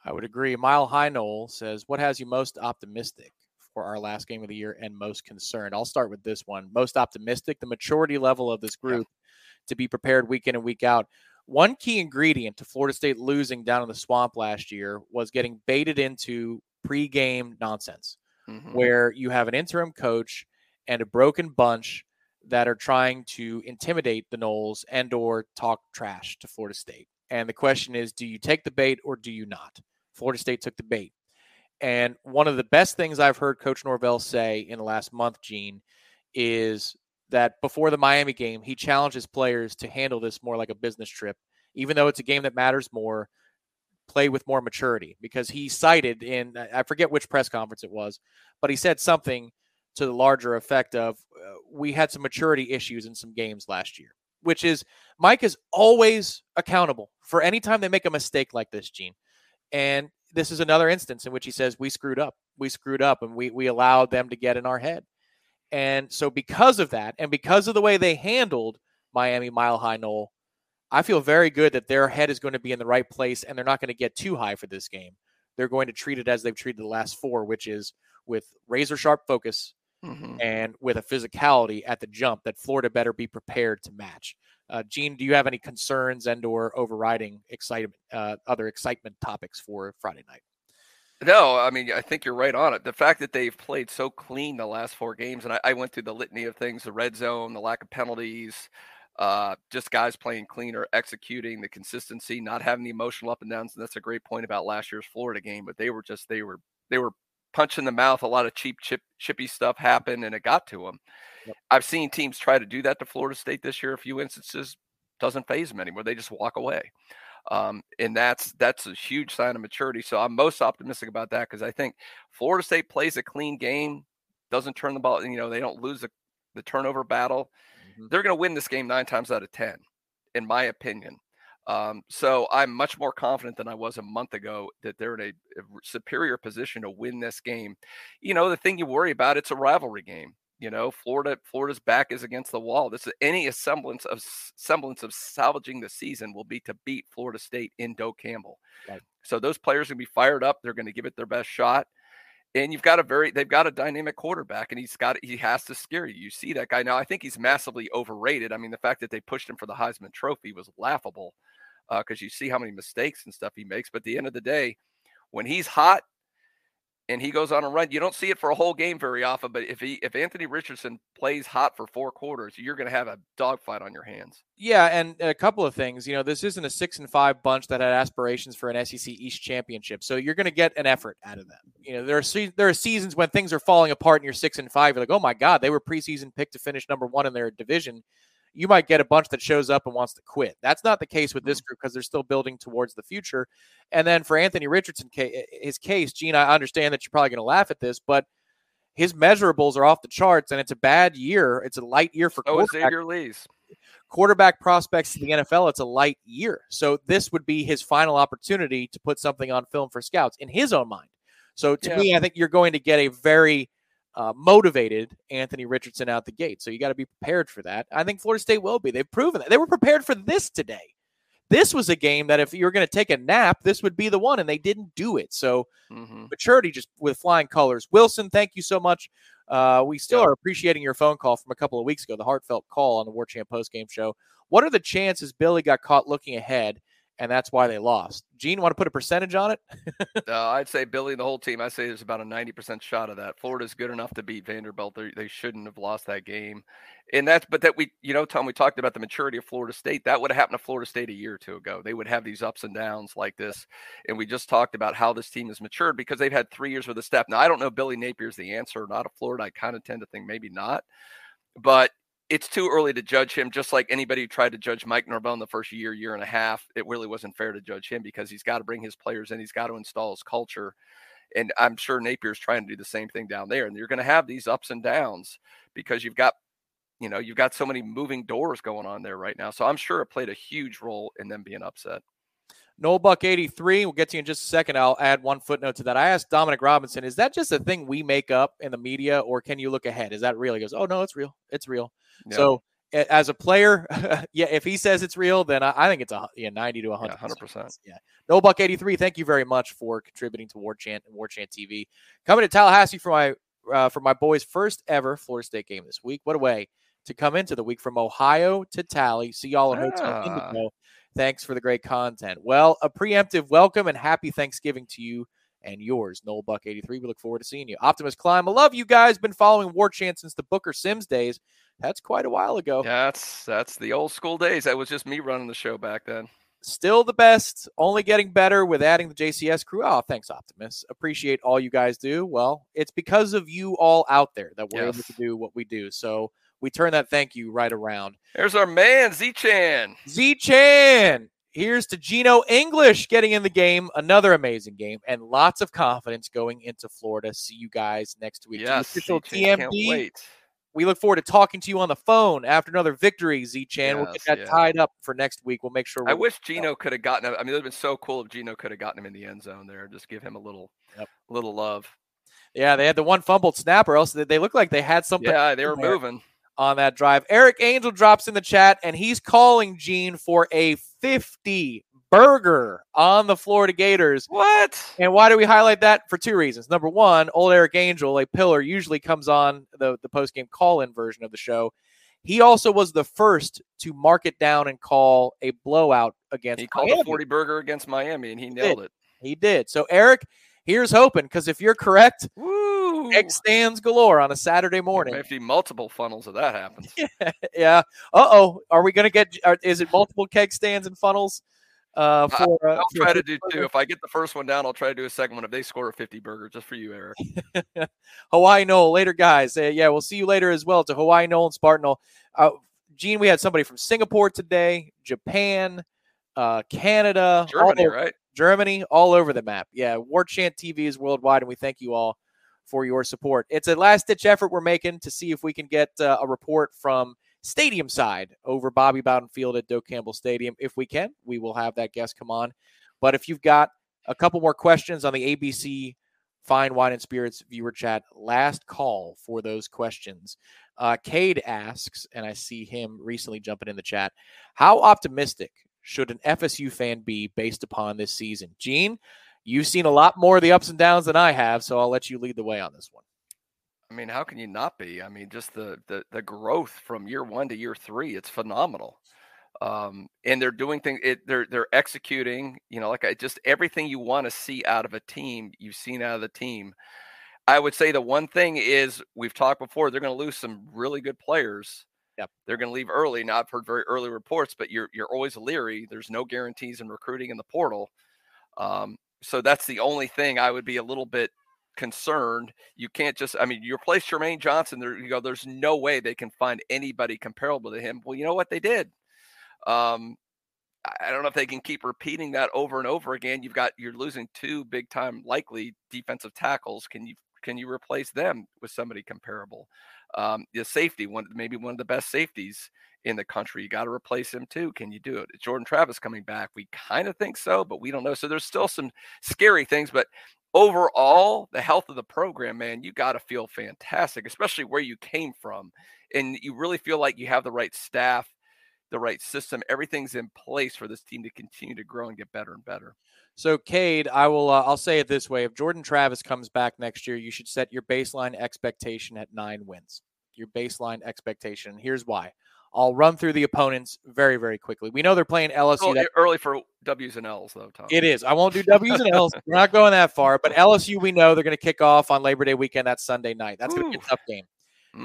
I would agree. Mile High Nole says, What has you most optimistic for our last game of the year and most concerned? I'll start with this one. Most optimistic, the maturity level of this group to be prepared week in and week out. One key ingredient to Florida State losing down in the swamp last year was getting baited into pregame nonsense, Mhm. where you have an interim coach and a broken bunch that are trying to intimidate the Noles and or talk trash to Florida State. And the question is, do you take the bait or do you not? Florida State took the bait. And one of the best things I've heard Coach Norvell say in the last month, Gene, is that before the Miami game, he challenged his players to handle this more like a business trip, even though it's a game that matters more. play with more maturity because he cited in I forget which press conference it was, but he said something to the larger effect of uh, we had some maturity issues in some games last year, which is Mike is always accountable for any time they make a mistake like this, Gene. And this is another instance in which he says we screwed up. We screwed up and we we allowed them to get in our head. And so because of that and because of the way they handled Miami Mile High Nole, I feel very good that their head is going to be in the right place and they're not going to get too high for this game. They're going to treat it as they've treated the last four, which is with razor sharp focus Mhm. and with a physicality at the jump that Florida better be prepared to match. Uh, Gene, do you have any concerns and or overriding excitement, uh, other excitement topics for Friday night? No, I mean, I think you're right on it. The fact that they've played so clean the last four games, and I, I went through the litany of things the red zone, the lack of penalties, uh, just guys playing cleaner, executing, the consistency, not having the emotional up and downs. And that's a great point about last year's Florida game, but they were just, they were, they were punch in the mouth. A lot of cheap, chip, chippy stuff happened and it got to them. I've seen teams try to do that to Florida State this year. A few instances doesn't phase them anymore. They just walk away. Um, and that's that's a huge sign of maturity. So I'm most optimistic about that because I think Florida State plays a clean game, doesn't turn the ball. You know, they don't lose the, the turnover battle. They're going to win this game nine times out of ten, in my opinion. Um, so I'm much more confident than I was a month ago that they're in a, a superior position to win this game. You know, the thing you worry about it's a rivalry game. You know, Florida Florida's back is against the wall. This is any semblance of semblance of salvaging the season will be to beat Florida State in Doak Campbell. Right. So those players are going to be fired up. They're going to give it their best shot. And you've got a very they've got a dynamic quarterback and he's got he has to scare you. You see that guy now. I think he's massively overrated. I mean, the fact that they pushed him for the Heisman Trophy was laughable uh, because you see how many mistakes and stuff he makes. But at the end of the day, when he's hot and he goes on a run, you don't see it for a whole game very often. But if he if Anthony Richardson plays hot for four quarters, you're going to have a dogfight on your hands. Yeah, and a couple of things. You know, this isn't a six and five bunch that had aspirations for an SEC East championship, so you're going to get an effort out of them. You know, there are se- there are seasons when things are falling apart and you're six and five. You're like, oh my god, they were preseason picked to finish number one in their division. You might get a bunch that shows up and wants to quit. That's not the case with this mm. group because they're still building towards the future. And then for Anthony Richardson, eh, eh, his case, Gene, I understand that you're probably going to laugh at this, but his measurables are off the charts, and it's a bad year. It's a light year for Oh, quarterback Xavier Lee's. quarterback prospects to the NFL, it's a light year. So this would be his final opportunity to put something on film for scouts in his own mind. So to Yeah. me, I think you're going to get a very uh, motivated Anthony Richardson out the gate. So you got to be prepared for that. I think Florida State will be. They've proven that. They were prepared for this today. This was a game that if you were going to take a nap, this would be the one, and they didn't do it. So Mhm. maturity just with flying colors. Wilson, thank you so much. Uh, we still are appreciating your phone call from a couple of weeks ago, the heartfelt call on the War Chant post game show. What are the chances Billy got caught looking ahead, and that's why they lost? Gene, want to put a percentage on it? [laughs] Uh, I'd say Billy and the whole team. I say there's about a 90% shot of that. Florida's good enough to beat Vanderbilt. They, they shouldn't have lost that game. And that's, but that we, you know, Tom, we talked about the maturity of Florida State. That would have happened to Florida State a year or two ago. They would have these ups and downs like this. And we just talked about how this team has matured because they've had three years with a step. Now, I don't know Billy Napier's the answer or not of Florida. I kind of tend to think maybe not. But it's too early to judge him, just like anybody who tried to judge Mike Norvell in the first year, year and a half. It really wasn't fair to judge him because he's got to bring his players in, he's got to install his culture. And I'm sure Napier's trying to do the same thing down there. And you're going to have these ups and downs because you've got, you know, you've got so many moving doors going on there right now. So I'm sure it played a huge role in them being upset. Nole Buck 83. We'll get to you in just a second. I'll add one footnote to that. I asked Dominic Robinson, is that just a thing we make up in the media, or can you look ahead? Is that real? He goes, Oh, no, it's real. It's real. Yeah. So as a player, [laughs] yeah, if he says it's real, then I, think it's a yeah, 90 to 100. Yeah, 100%. Yeah. Nole Buck 83, thank you very much for contributing to War Chant and War Chant TV. Coming to Tallahassee for my uh, for my boys' first ever Florida State game this week. What a way to come into the week from Ohio to Tally. See y'all in Hotel. Indigo. Thanks for the great content. Well, a preemptive welcome and happy Thanksgiving to you and yours, Nole Buck 83. We look forward to seeing you. Optimus Climb, I love you guys. Been following War Chant since the Booker Sims days. That's quite a while ago. That's that's the old school days. That was just me running the show back then. Still the best, only getting better with adding the JCS crew. Oh, thanks, Optimus. Appreciate all you guys do. Well, it's because of you all out there that we're able to do what we do. So we turn that thank you right around. There's our man, Z Chan. Z Chan. Here's to Gino English getting in the game. Another amazing game and lots of confidence going into Florida. See you guys next week. Yes, official TMD. We look forward to talking to you on the phone after another victory, Z Chan. we'll get that yeah. tied up for next week. We'll make sure. I wish Gino could have gotten. I mean, it would have been so cool if Gino could have gotten him in the end zone there. Just give him a little, Yep. little love. Yeah, they had the one fumbled snap, or else they, they look like they had something. Yeah, they were moving. On that drive. Eric Angel drops in the chat, and he's calling Gene for a 50 burger on the Florida Gators. What? And why do we highlight that? For two reasons. Number one, old Eric Angel, a pillar, usually comes on the, the post game call in version of the show. He also was the first to mark it down and call a blowout against He called Miami. a 40 burger against Miami, and he nailed it. He did. So, Eric, here's hoping because if you're correct, Woo! Egg stands galore on a Saturday morning. Maybe multiple funnels if that happens. [laughs] yeah. yeah. Uh oh. Are we going to get? Are, is it multiple keg stands and funnels? Uh, I- for uh, I'll try to do burger? two. If I get the first one down, I'll try to do a second one. If they score a 50 burger, just for you, Eric. [laughs] Hawaii Nole later, guys. Uh, yeah, we'll see you later as well to Hawaii Nole and Spartanol. Uh, Gene, we had somebody from Singapore today, Japan, uh, Canada, all Germany, over- right? Germany, all over the map. Yeah, War Chant TV is worldwide, and we thank you all for your support. It's a last ditch effort we're making to see if we can get uh, a report from stadium side over Bobby Bowden Field at Doak Campbell Stadium. If we can, we will have that guest come on. But if you've got a couple more questions on the ABC Fine Wine and Spirits viewer chat, last call for those questions. Uh, Cade asks, and I see him recently jumping in the chat, how optimistic should an FSU fan be based upon this season? Gene, you've seen a lot more of the ups and downs than I have, so I'll let you lead the way on this one. I mean, how can you not be? I mean, just the the the growth from year one to year three, it's phenomenal. Um, and they're doing things. It, they're they're executing. You know, like I just everything you want to see out of a team, you've seen out of the team. I would say the one thing is we've talked before. They're going to lose some really good players. Yep. They're going to leave early. Now I've heard very early reports, but you're you're always leery. There's no guarantees in recruiting in the portal. Um, so that's the only thing I would be a little bit concerned. You can't just, I mean, you replace Jermaine Johnson. There, you go. There's no way they can find anybody comparable to him. Well, you know what they did. Um, I- don't know if they can keep repeating that over and over again. You've got you're losing two big time likely defensive tackles. Can you can you replace them with somebody comparable? Um, the safety, one maybe one of the best safeties in the country. You got to replace him too. Can you do it? Jordan Travis coming back? We kind of think so, but we don't know. So there's still some scary things, but overall, the health of the program, man, you got to feel fantastic, especially where you came from. And you really feel like you have the right staff, the right system. Everything's in place for this team to continue to grow and get better and better. So, Cade, I will. Uh, I'll say it this way: If Jordan Travis comes back next year, you should set your baseline expectation at nine wins. Your baseline expectation. Here's why. I'll run through the opponents very, very quickly. We know they're playing LSU. Well, That- early for W's and L's, though, Tom. it is. I won't do W's and L's. We're not going that far. But LSU, we know they're going to kick off on Labor Day weekend. That's Sunday night. That's going to be a tough game.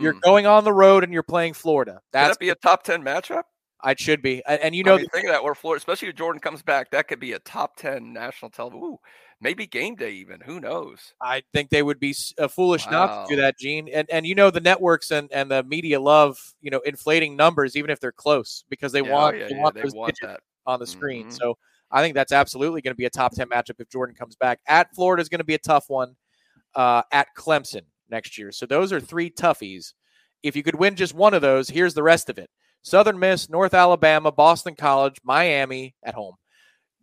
You're Mm. going on the road and you're playing Florida. Could That's that be a top 10 matchup? It should be. And, you I know, mean, think of that. Where Florida, especially if Jordan comes back, that could be a top 10 national television. Ooh, maybe game day even. Who knows? I think they would be uh, foolish not to do that, Gene. And and you know the networks and, and the media love you know inflating numbers even if they're close because they Yeah, oh, want yeah, they yeah, want they want that. on the screen. Mhm. So I think that's absolutely going to be a top ten matchup if Jordan comes back. At Florida is going to be a tough one. Uh, at Clemson next year. So those are three toughies. If you could win just one of those, here's the rest of it: Southern Miss, North Alabama, Boston College, Miami at home.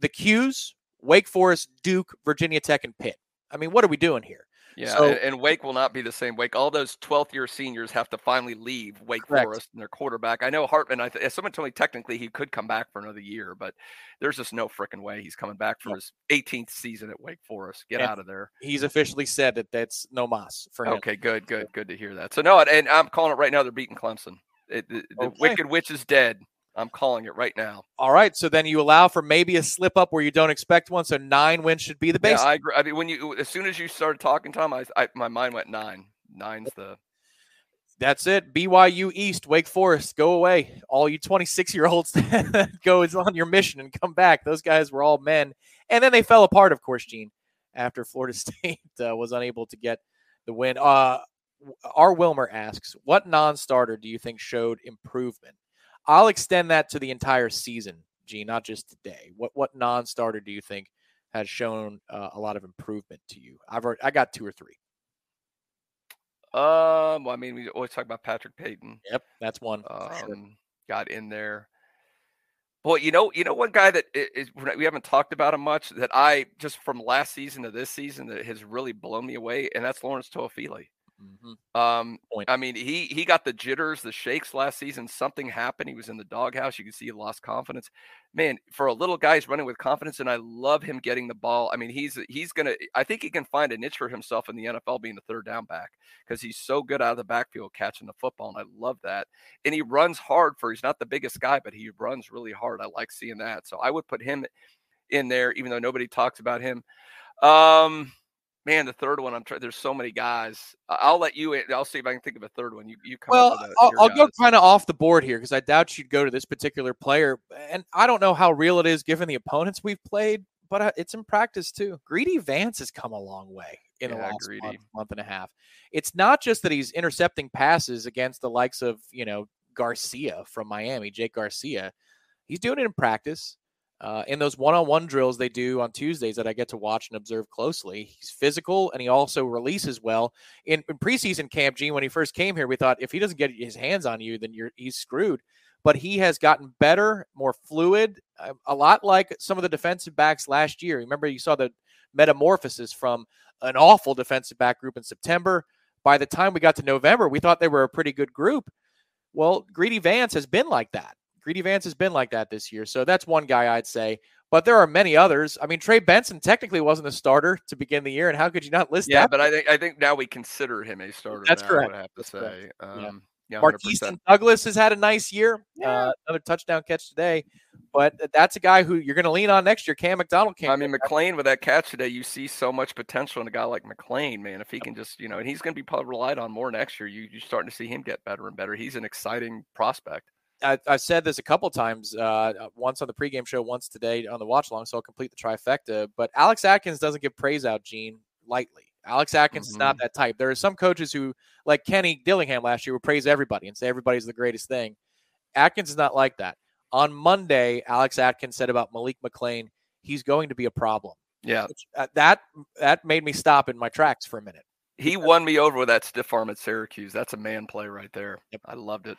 The Qs: Wake Forest, Duke, Virginia Tech, and Pitt. I mean, what are we doing here? Yeah, So- and, and Wake will not be the same. Wake, all those 12th year seniors have to finally leave Wake Correct. Forest and their quarterback. I know Hartman. I th- someone told me technically he could come back for another year, but there's just no freaking way he's coming back for his 18th season at Wake Forest. Get And out of there. He's officially said that that's no mas for him. Okay, good, good, good to hear that. So no, and I'm calling it right now. They're beating Clemson. It, the, the Okay. Wicked Witch is dead. I'm calling it right now. All right. So then you allow for maybe a slip up where you don't expect one. So nine wins should be the base. Yeah, I agree. I mean, when you as soon as you started talking, Tom, I, I my mind went nine. Nine's the That's it. BYU East, Wake Forest, go away. All you 26 year olds [laughs] that go on your mission and come back. Those guys were all men. And then they fell apart, of course, Gene, after Florida [laughs] State uh, was unable to get the win. Uh, R. Wilmer asks, What non starter do you think showed improvement? I'll extend that to the entire season, Gene, not just today. What what non-starter do you think has shown uh, a lot of improvement to you? I've already, I got two or three. Um, well, I mean, we always talk about Patrick Payton. Yep, that's one. Um, got in there. Boy, you know, you know, one guy that is, we haven't talked about him much that I just from last season to this season that has really blown me away, and that's Lawrence Toafili. Mm-hmm. Um, I mean, he he got the jitters, the shakes last season. Something happened. He was in the doghouse. You can see he lost confidence. Man, for a little guy, he's running with confidence, and I love him getting the ball. I mean, he's he's gonna. I think he can find a niche for himself in the NFL, being the third down back, because he's so good out of the backfield catching the football, and I love that. And he runs hard for. He's not the biggest guy, but he runs really hard. I like seeing that. So I would put him in there, even though nobody talks about him. Um, man, the third one, I'm trying. There's so many guys. I'll let you. I'll see if I can think of a third one. You, you come. Well, a, I'll, I'll go kind of off the board here because I doubt you'd go to this particular player, and I don't know how real it is given the opponents we've played, but uh, it's in practice too. Greedy Vance has come a long way in Yeah, the last month, month and a half. It's not just that he's intercepting passes against the likes of you know Garcia from Miami, Jake Garcia. He's doing it in practice. Uh, in those one-on-one drills they do on Tuesdays that I get to watch and observe closely, he's physical and he also releases well. In, in preseason camp, Gene, when he first came here, we thought if he doesn't get his hands on you, then you're he's screwed. But he has gotten better, more fluid, a, a lot like some of the defensive backs last year. Remember, you saw the metamorphosis from an awful defensive back group in September. By the time we got to November, we thought they were a pretty good group. Well, Greedy Vance has been like that. Greedy Vance has been like that this year. So that's one guy I'd say. But there are many others. I mean, Trey Benson technically wasn't a starter to begin the year, and how could you not list that? Yeah, that? but I think I think now we consider him a starter. That's now, correct. I have to That's say. Yeah. Um, yeah, Marquise 100%. Douglas has had a nice year. Uh, another touchdown catch today. But that's a guy who you're going to lean on next year. Cam McDonald came. I mean, McLean with that catch today, you see so much potential in a guy like McLean, man. If he can just, you know, and he's going to be relied on more next year. You, you're starting to see him get better and better. He's an exciting prospect. I, I've said this a couple times, uh, once on the pregame show, once today on the watch along, so I'll complete the trifecta. But Alex Atkins doesn't give praise out, Gene, lightly. Alex Atkins is not that type. There are some coaches who, like Kenny Dillingham last year, would praise everybody and say everybody's the greatest thing. Atkins is not like that. On Monday, Alex Atkins said about Malik McLean, he's going to be a problem. Yeah. Which, uh, that that made me stop in my tracks for a minute. He won me over with that stiff arm at Syracuse. That's a man play right there. I loved it.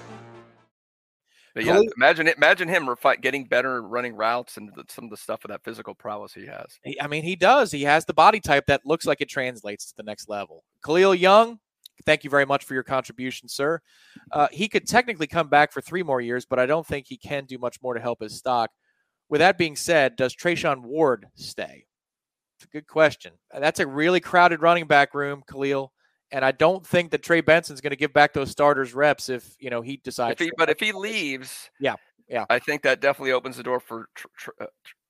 But yeah, imagine it. Imagine him refi- getting better running routes and the, some of the stuff with that physical prowess he has. I mean, he does. He has the body type that looks like it translates to the next level. Khalil Young, thank you very much for your contribution, sir. Uh, he could technically come back for three more years, but I don't think he can do much more to help his stock. With that being said, does Treshaun Ward stay? It's a good question. That's a really crowded running back room, Khalil. And I don't think that Trey Benson's going to give back those starters reps if you know he decides. If he, but if he leaves, yeah, yeah, I think that definitely opens the door for tr- tr- uh,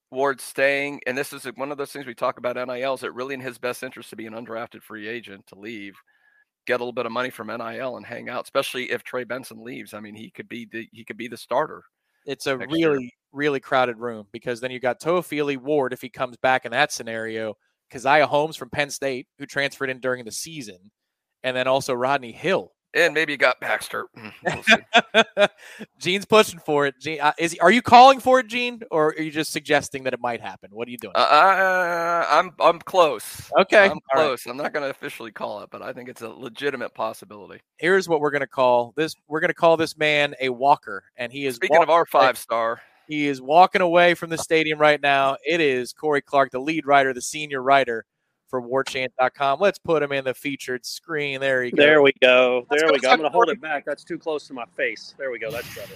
Ward staying. And this is one of those things we talk about NILs. It really in his best interest to be an undrafted free agent to leave, get a little bit of money from NIL and hang out. Especially if Trey Benson leaves. I mean, he could be the he could be the starter. it's a next year. really really crowded room because then you got Toafili Ward if he comes back in that scenario, Caziah Holmes from Penn State who transferred in during the season, and then also Rodney Hill. And maybe you got Baxter. Mm, we'll. [laughs] Gene's pushing for it. Gene, uh, is he, are you calling for it, Gene, or are you just suggesting that it might happen? What are you doing? Uh, uh, I'm I'm close. Okay, I'm all right. close. I'm not going to officially call it, but I think it's a legitimate possibility. Here's what we're gonna call this. We're gonna call this man a walker, and he is Speaking of our five star, He is walking away from the stadium right now. It is Corey Clark, the lead writer, the senior writer for warchant.com. Let's put him in the featured screen. There you go. There we go. Let's There go we go. I'm going to hold it back. That's too close to my face. There we go. That's better.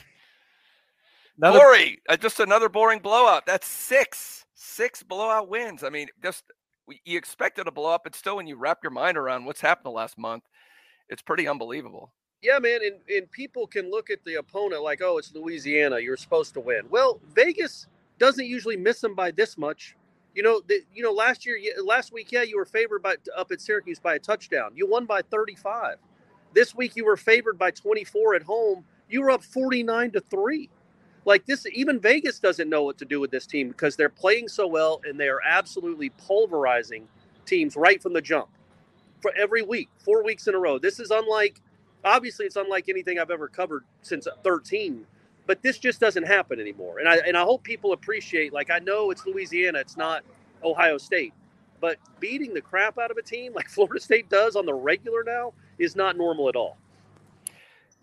Another- Corey, uh, just another boring blowout. That's six, six blowout wins. I mean, just we- you expected a blow up, but still, when you wrap your mind around what's happened the last month, it's pretty unbelievable. Yeah, man. And, and people can look at the opponent like, oh, it's Louisiana. You're supposed to win. Well, Vegas doesn't usually miss them by this much. You know, the, you know, last year, last week, yeah, you were favored by up at Syracuse by a touchdown. You won by 35. This week, you were favored by 24 at home. You were up 49 to three. Like this, even Vegas doesn't know what to do with this team because they're playing so well and they are absolutely pulverizing teams right from the jump for every week, four weeks in a row. This is unlike, obviously, it's unlike anything I've ever covered since 13 but this just doesn't happen anymore. And I and I hope people appreciate. Like I know it's Louisiana, it's not Ohio State, but beating the crap out of a team [laughs] like Florida State does on the regular now is not normal at all.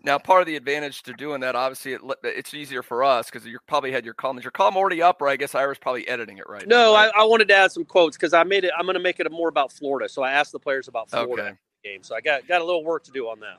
Now, part of the advantage to doing that, obviously, it, it's easier for us because you probably had your column. Is your column already up, or I guess Ira's probably editing it right no, now? right? I, I, wanted to add some quotes because I made it. I'm going to make it more about Florida. So I asked the players about Florida okay. game. So I got got a little work to do on that.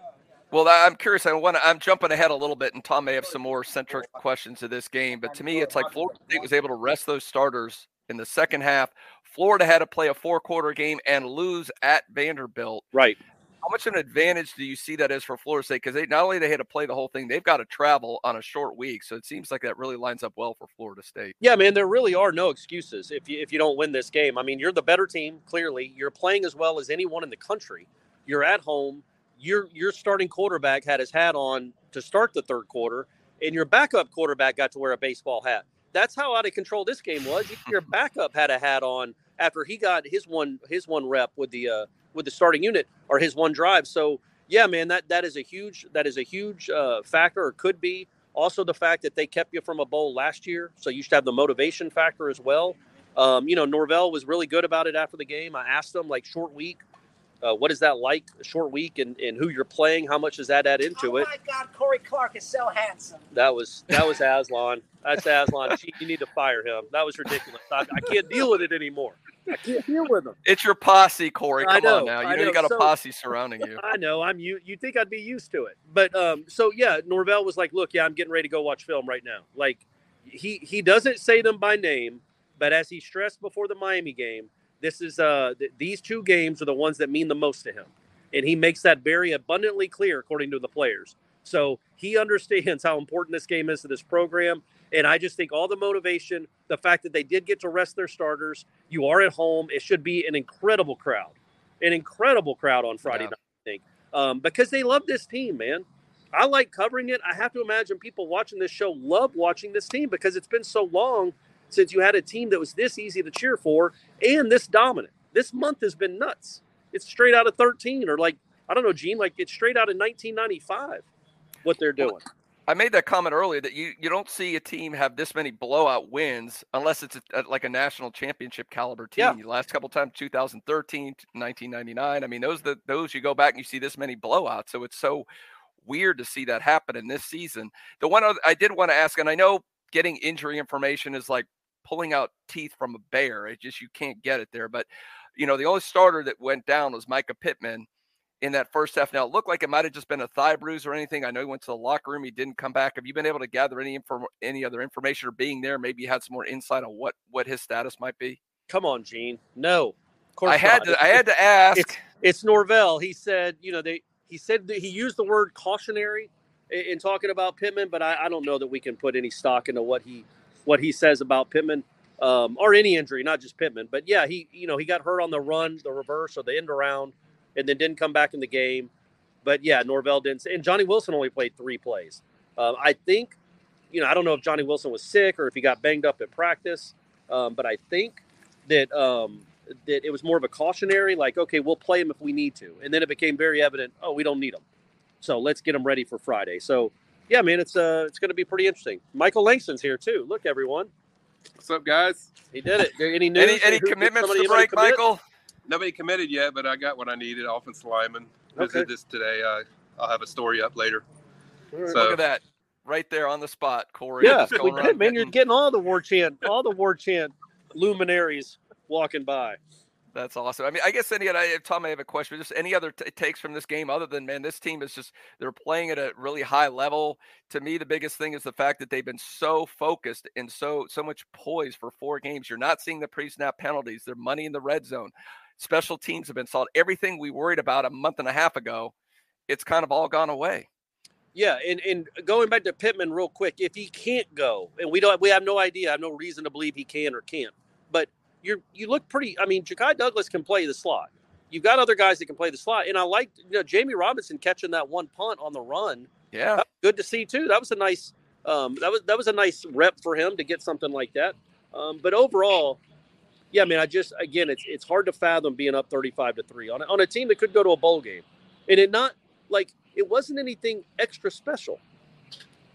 Well, I'm curious. I want to. I'm jumping ahead a little bit, and Tom may have some more centric questions to this game. But to me, it's like Florida State was able to rest those starters in the second half. Florida had to play a four-quarter game and lose at Vanderbilt. Right. How much of an advantage do you see that is for Florida State? Because they not only they had to play the whole thing, they've got to travel on a short week. So it seems like that really lines up well for Florida State. Yeah, man, there really are no excuses if you if you don't win this game. I mean, you're the better team. Clearly, you're playing as well as anyone in the country. You're at home your your starting quarterback had his hat on to start the third quarter, and your backup quarterback got to wear a baseball hat. That's how out of control this game was. [laughs] Your backup had a hat on after he got his one his one rep with the uh, with the starting unit or his one drive. So yeah, man, that that is a huge that is a huge uh, factor or could be. Also, the fact that they kept you from a bowl last year, so you should have the motivation factor as well. Um, you know, Norvell was really good about it after the game. I asked him like short week, uh, what is that like? A short week and, and who you're playing? How much does that add into oh it? Oh my God, Corey Clark is so handsome. That was that was Aslan. That's Aslan. you need to fire him. That was ridiculous. I, I, can't deal with it anymore. I can't deal with him. It's your posse, Corey. Come know, on now. You know, know, you got so, a posse surrounding you. [laughs] I know. I'm you. You think I'd be used to it, but um. So yeah, Norvell was like, "Look, yeah, I'm getting ready to go watch film right now." Like, he he doesn't say them by name, but as he stressed before the Miami game, this is uh th- these two games are the ones that mean the most to him and he makes that very abundantly clear according to the players. So he [laughs] understands how important this game is to this program. And I just think all the motivation, the fact that they did get to rest their starters, you are at home. It should be an incredible crowd, an incredible crowd on Friday yeah. night, I think, um, because they love this team, man. I like covering it. I have to imagine people watching this show love watching this team because it's been so long since you had a team that was this easy to cheer for and this dominant. This month has been nuts it's straight out of 13 or like I don't know, Gene, like it's straight out of 1995 what they're doing. I made that comment earlier that you, you don't see a team have this many blowout wins unless it's a, a, like a national championship caliber team. Yeah. The last couple times, 2013, 1999. I mean, those the those you go back and you see this many blowouts. So it's so weird to see that happen in this season. The one other, I did want to ask, and I know getting injury information is like pulling out teeth from a bear. It just you can't get it there. But you know, the only starter that went down was Mycah Pittman in that first half. Now, it looked like it might have just been a thigh bruise or anything. I know he went to the locker room. He didn't come back. Have you been able to gather any inform- any other information or being there? Maybe you had some more insight on what what his status might be. Come on, Gene. No, I had not. to. I had to ask. It's, it's Norvell. He said, you know, they. He said he used the word cautionary in, in talking about Pittman, but I, I don't know that we can put any stock into what he what he says about Pittman um, or any injury, not just Pittman. But yeah, he you know he got hurt on the run, the reverse or the end around, and then didn't come back in the game. But yeah, Norvell didn't. And Johnny Wilson only played three plays. Um, I think, you know, I don't know if Johnny Wilson was sick or if he got banged up at practice, um, but I think that um, that it was more of a cautionary, like, okay, we'll play him if we need to. And then it became very evident, oh, we don't need him, so let's get him ready for Friday. So yeah, man, it's uh, it's going to be pretty interesting. Michael Langston's here too. Look, everyone. What's up, guys? He did it. Any [laughs] news? any, any commitments to break, commit? Michael? Nobody committed yet, but I got what I needed. Offensive lineman. Visited Okay. this today. Uh, I'll have a story up later. So Look at that, right there on the spot, Corey. Yeah, we going did, around man. You're getting- getting all the war chant, all the war chant luminaries walking by. That's awesome. I mean, I guess any other Tom, I have a question. Just any other t- takes from this game other than man, this team is just they're playing at a really high level. To me, the biggest thing is the fact that they've been so focused and so so much poised for four games. You're not seeing the pre-snap penalties. They're money in the red zone. Special teams have been solid. Everything we worried about a month and a half ago, it's kind of all gone away. Yeah, and, and going back to Pittman real quick, if he can't go, and we don't, we have no idea, I have no reason to believe he can or can't. But you're you look pretty. I mean, Ja'Khi Douglas can play the slot. You've got other guys that can play the slot, and I like you know Jamie Robinson catching that one punt on the run. Yeah, good to see too. That was a nice um, that was that was a nice rep for him to get something like that. Um, but overall, yeah, I mean, I just again, it's it's hard to fathom being up thirty-five to three on a, on a team that could go to a bowl game, and it not like it wasn't anything extra special.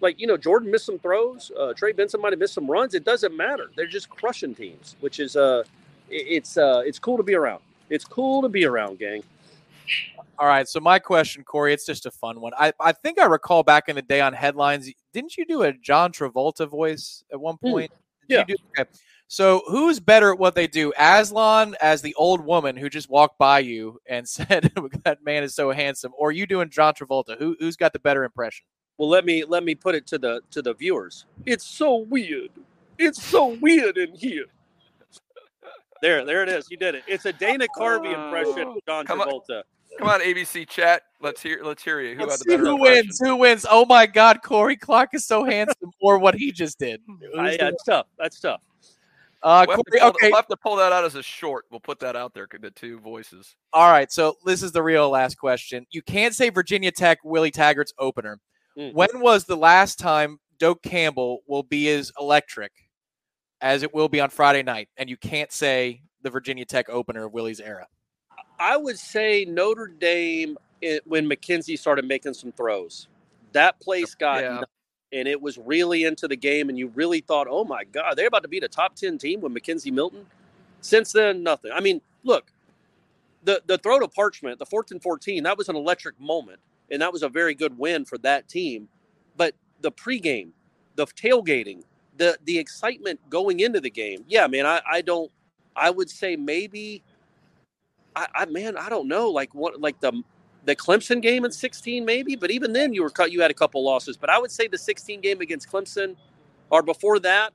Like you know, Jordan missed some throws. Uh, Trey Benson might have missed some runs. It doesn't matter. They're just crushing teams, which is uh, it's uh, it's cool to be around. It's cool to be around, gang. All right. So my question, Corey, it's just a fun one. I, I think I recall back in the day on headlines, didn't you do a John Travolta voice at one point? Did yeah. You do, okay. So who's better at what they do? Aslan as the old woman who just walked by you and [laughs] said that man is so handsome, or you doing John Travolta? Who who's got the better impression? Well, let me let me put it to the to the viewers. It's so weird. It's so weird in here. [laughs] There, there it is. You did it. It's a Dana Carvey impression of John Come on. Travolta. Come on, ABC chat. Let's hear. Let's hear you. Who Let's had the see who impression? wins. Who wins? Oh my God, Corey Clark is so [laughs] handsome, or what he just did. [laughs] I, yeah, that's tough. That's tough. Uh, We'll have, to Corey, pull, okay. we'll have to pull that out as a short. We'll put that out there. The two voices. All right, so this is the real last question. You can't say Virginia Tech Willie Taggart's opener. Mm. When was the last time Doak Campbell will be as electric as it will be on Friday night? And you can't say the Virginia Tech opener of Willie's era. I would say Notre Dame it, when McKenzie started making some throws. That place got Yeah. nuts, and it was really into the game, and you really thought, "Oh my God, they're about to beat a top ten team with McKenzie Milton." Since then, nothing. I mean, look, the the throw to Parchment, the fourth and fourteen, that was an electric moment, and that was a very good win for that team. But the pregame, the tailgating, the the excitement going into the game, yeah, man, I I don't. I would say maybe I, I man, I don't know, like what, like the the Clemson game in 16, maybe. But even then, you were cut. You had a couple losses. But I would say the 16 game against Clemson, or before that,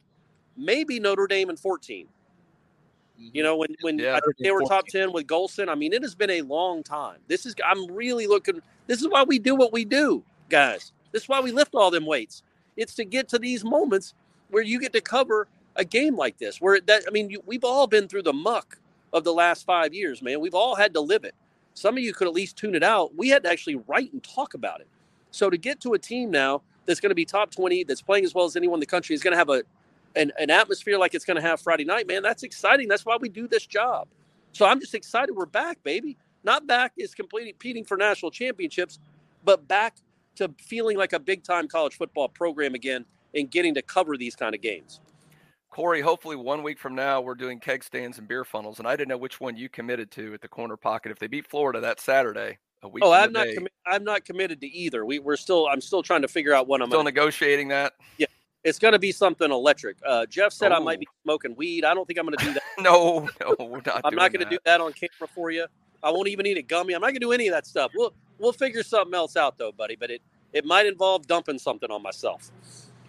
maybe Notre Dame in 14. You know, when when Yeah. They were top 10 with Golson. I mean, it has been a long time. This is I'm really looking. This is why we do what we do, guys. This is why we lift all them weights. It's to get to these moments where you get to cover a game like this. Where that I mean, you, we've all been through the muck of the last five years, man. We've all had to live it. Some of you could at least tune it out. We had to actually write and talk about it. So to get to a team now that's going to be top 20, that's playing as well as anyone in the country, is going to have a an, an atmosphere like it's going to have Friday night, man. That's exciting. That's why we do this job. So I'm just excited we're back, baby. Not back is completely competing for national championships, but back to feeling like a big time college football program again and getting to cover these kind of games. Corey, hopefully one week from now we're doing keg stands and beer funnels, and I didn't know which one you committed to at the corner pocket. If they beat Florida that Saturday, a week Oh, I'm not. commi- I'm not committed to either. We, we're still. I'm still trying to figure out what I'm. still gonna, negotiating that. yeah, it's going to be something electric. Uh, Jeff said I might Oh. be smoking weed. I don't think I'm going to do that. [laughs] No, no, we're not. I'm not going to do that on camera for you. I won't even eat a gummy. I'm not to do any of that stuff. We'll we'll figure something else out though, buddy. But it it might involve dumping something on myself.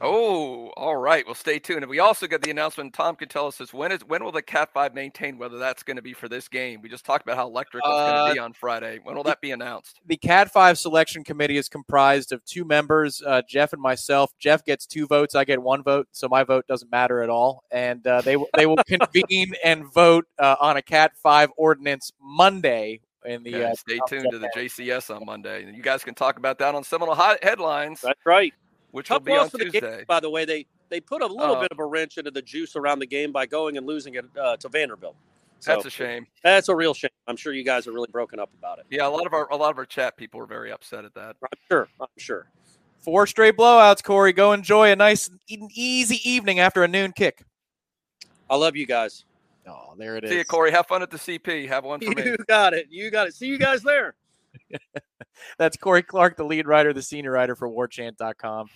Oh, all right. Well, stay tuned. And we also got the announcement. Tom can tell us this. When is when will the Cat Five maintain whether that's going to be for this game? We just talked about how electric it's going Uh, to be on Friday. When will that be announced? The Cat 5 selection committee is comprised of two members, uh, Jeff and myself. Jeff gets two votes, I get one vote, so my vote doesn't matter at all. And uh, they, will- they will [laughs] convene and vote uh, on a Cat 5 ordinance Monday in the. Okay, uh, stay tuned to the JCS on Monday. And you guys can talk about that on Seminole Hot Headlines, That's right. Which will Tough be on loss for the Tuesday. game, by the way. They they put a little Uh, bit of a wrench into the juice around the game by going and losing it uh, to Vanderbilt. So That's a shame. that's a real shame. I'm sure you guys are really broken up about it. Yeah, a lot of our a lot of our chat people were very upset at that. I'm sure. I'm sure. Four straight blowouts, Corey. Go enjoy a nice, easy evening after a noon kick. I love you guys. Oh, there it is. See you, Corey. Have fun at the CP. Have one for me. [laughs] You got it. You got it. See you guys there. [laughs] That's Corey Clark, the lead writer, the senior writer for warchant.com.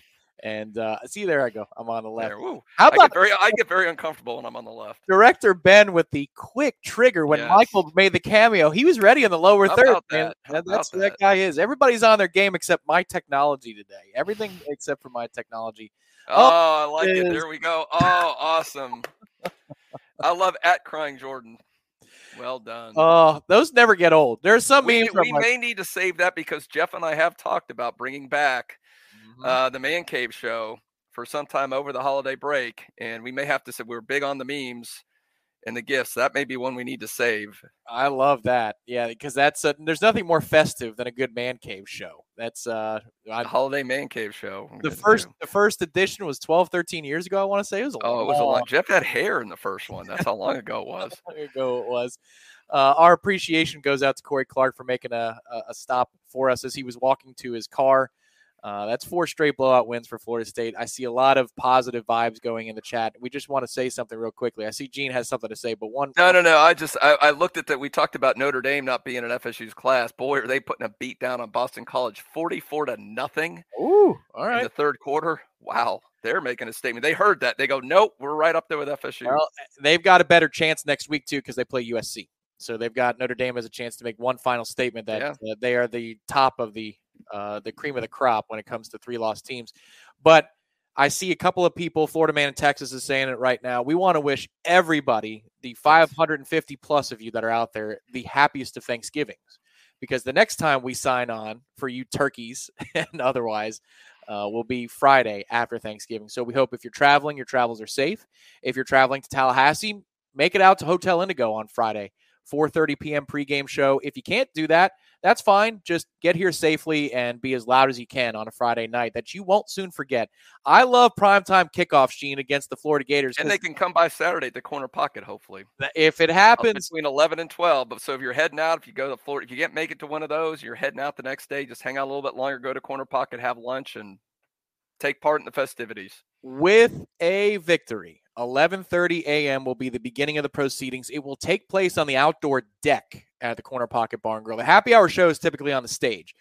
And uh, see, there I go. I'm on the left. There, woo. How I about get very I get very uncomfortable when I'm on the left. Director Ben with the quick trigger when Yes. Michael made the cameo. He was ready in the lower How third. that? How that's that that? guy is. Everybody's on their game except my technology today. Everything [sighs] except for my technology. Oh, I like it. is- There we go. Oh, awesome. I love at crying Jordan. Well done. Oh, those never get old. There's some we, memes we like, may need to save that because Jeff and I have talked about bringing back uh, the Man Cave show for some time over the holiday break, and we may have to say we're big on the memes and the gifts. That may be one we need to save. I love that. Yeah, because that's a, there's nothing more festive than a good man cave show. That's uh the holiday man cave show. The first the first edition was 12, 13 years ago. I want to say it was a oh, long, it was a long. Jeff had hair in the first one. That's how long ago it [laughs] was. long ago it was. Uh, our appreciation goes out to Corey Clark for making a, a, a stop for us as he was walking to his car. Uh, that's four straight blowout wins for Florida State. I see a lot of positive vibes going in the chat. We just want to say something real quickly. I see Gene has something to say, but one. No, no, no. I just I, I looked at that. We talked about Notre Dame not being in FSU's class. Boy, are they putting a beat down on Boston College, forty-four to nothing. Ooh, all right. In the third quarter. Wow, they're making a statement. They heard that. They go, nope, we're right up there with FSU. Well, they've got a better chance next week too because they play USC. So they've got Notre Dame as a chance to make one final statement that Yeah. uh, they are the top of the uh, the cream of the crop when it comes to three lost teams. But I see a couple of people, Florida Man in Texas is saying it right now. We want to wish everybody, the 550 plus of you that are out there, the happiest of Thanksgivings. Because the next time we sign on for you turkeys [laughs] and otherwise uh, will be Friday after Thanksgiving. So we hope if you're traveling, your travels are safe. If you're traveling to Tallahassee, make it out to Hotel Indigo on Friday, 4:30 p.m. pregame show. If you can't do that, that's fine. Just get here safely and be as loud as you can on a Friday night that you won't soon forget. I love primetime kickoffs, Gene, against the Florida Gators. And they can come by Saturday at the corner pocket, hopefully. if it happens, between 11 and 12. But so if you're heading out, if you go to Florida, if you can't make it to one of those, you're heading out the next day, just hang out a little bit longer, go to corner pocket, have lunch, and take part in the festivities. with a victory 11:30 a.m. will be the beginning of the proceedings it will take place on the outdoor deck at the corner pocket bar and grill the happy hour show is typically on the stage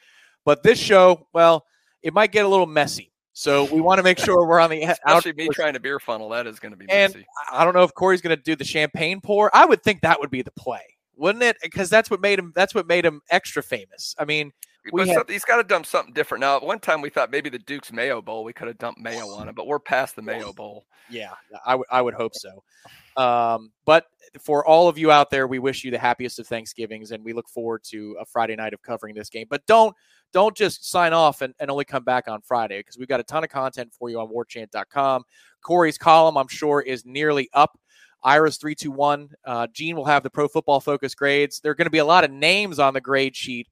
but this show well it might get a little messy so we want to make sure we're on the [laughs] Especially me trying to beer funnel, that is going to be and messy. I don't know if Corey's going to do the champagne pour. I would think that would be the play, wouldn't it? Because that's what made him. That's what made him extra famous. I mean, But had, he's got to dump something different. Now, at one time we thought maybe the Duke's Mayo Bowl, we could have dumped mayo on it, but we're past the Mayo Bowl. Yeah, I would I would hope so. Um, but for all of you out there, we wish you the happiest of Thanksgivings, and we look forward to a Friday night of covering this game. But don't don't just sign off and, and only come back on Friday because we've got a ton of content for you on warchant.com. Corey's column, I'm sure, is nearly up. Ira's three two one. Uh, Gene will have the Pro Football Focus grades. There are going to be a lot of names on the grade sheet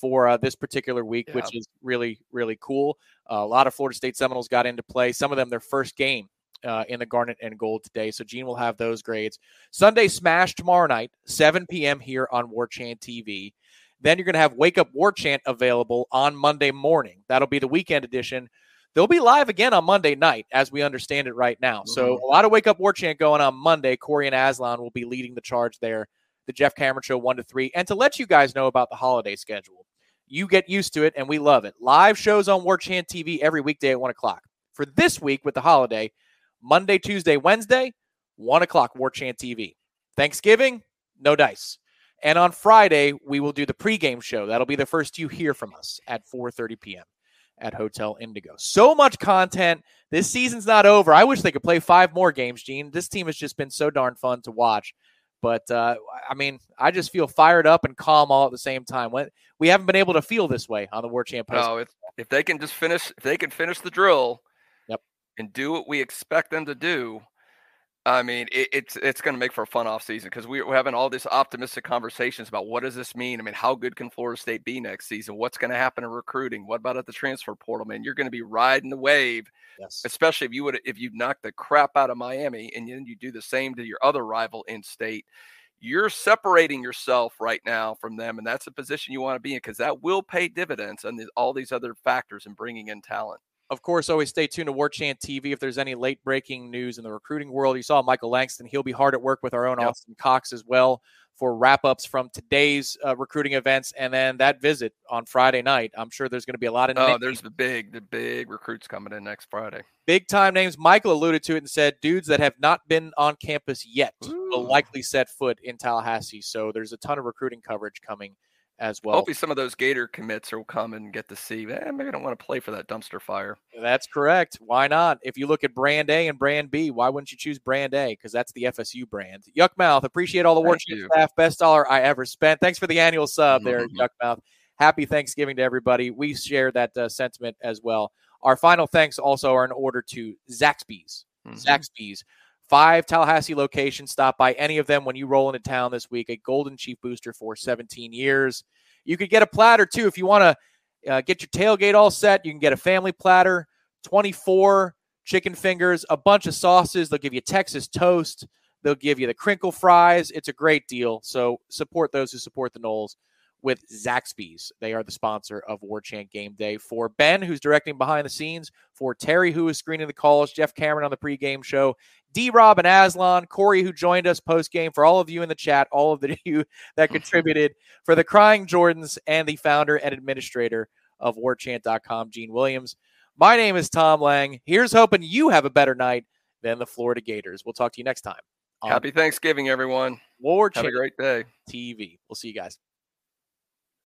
for uh, this particular week, which is really really cool. Uh, a lot of Florida State Seminoles got into play. Some of them their first game uh, in the Garnet and Gold today. So Gene will have those grades. Sunday Smash tomorrow night, 7 p.m. here on War Chant TV. Then you're going to have Wake Up War Chant available on Monday morning. That'll be the weekend edition. They'll be live again on Monday night, as we understand it right now. So Mhm. a lot of Wake Up War Chant going on Monday. Corey and Aslan will be leading the charge there. The Jeff Cameron Show, one to three, and to let you guys know about the holiday schedule. You get used to it, and we love it. Live shows on War Chant TV every weekday at one o'clock. For this week with the holiday, Monday, Tuesday, Wednesday, one o'clock, War Chant TV. Thanksgiving, no dice. And on Friday, we will do the pregame show. That'll be the first you hear from us at 4:30 p.m. at Hotel Indigo. So much content. This season's not over. I wish they could play five more games, Gene. This team has just been so darn fun to watch. But uh, I mean, I just feel fired up and calm all at the same time. When we haven't been able to feel this way on the War Chant. No, if if they can just finish, if they can finish the drill, yep. and do what we expect them to do, I mean, it, it's it's going to make for a fun off season because we, we're having all these optimistic conversations about what does this mean. I mean, how good can Florida State be next season? What's going to happen in recruiting? What about at the transfer portal? Man, you're going to be riding the wave, yes. especially if you would if you knock the crap out of Miami and then you do the same to your other rival in state. You're separating yourself right now from them, and that's a position you want to be in because that will pay dividends and all these other factors in bringing in talent. Of course, always stay tuned to War Chant TV if there's any late breaking news in the recruiting world. You saw Michael Langston. He'll be hard at work with our own Yep. Austin Cox as well for wrap ups from today's uh, recruiting events and then that visit on Friday night. I'm sure there's going to be a lot of Oh, names- there's the big, the big recruits coming in next Friday. big time names. Michael alluded to it and said dudes that have not been on campus yet will likely set foot in Tallahassee. So there's a ton of recruiting coverage coming as well. Hopefully, some of those Gator commits will come and get to see. Eh, maybe I don't want to play for that dumpster fire. That's correct. Why not? If you look at brand A and brand B, why wouldn't you choose brand A? Because that's the FSU brand. Yuckmouth, appreciate all the work you. staff. Best dollar I ever spent. Thanks for the annual sub there, Mhm. Yuckmouth. Happy Thanksgiving to everybody. We share that uh, sentiment as well. Our final thanks also are in order to Zaxby's. Zaxby's. Five Tallahassee locations. Stop by any of them when you roll into town this week. A Golden Chief booster for 17 years. You could get a platter too if you want to uh, get your tailgate all set. You can get a family platter, 24 chicken fingers, a bunch of sauces. They'll give you Texas toast. They'll give you the crinkle fries. It's a great deal. So support those who support the Noles with Zaxby's. They are the sponsor of War Chant Game Day. For Ben, who's directing behind the scenes, for Terry, who is screening the calls, Jeff Cameron on the pregame show, D Rob and Aslan, Corey, who joined us post game, for all of you in the chat, all of the [laughs] you that contributed, for the Crying Jordans, and the founder and administrator of warchant.com, Gene Williams. My name is Tom Lang. Here's hoping you have a better night than the Florida Gators. We'll talk to you next time. Happy Thanksgiving, everyone. War Chant Have a great day. TV. We'll see you guys.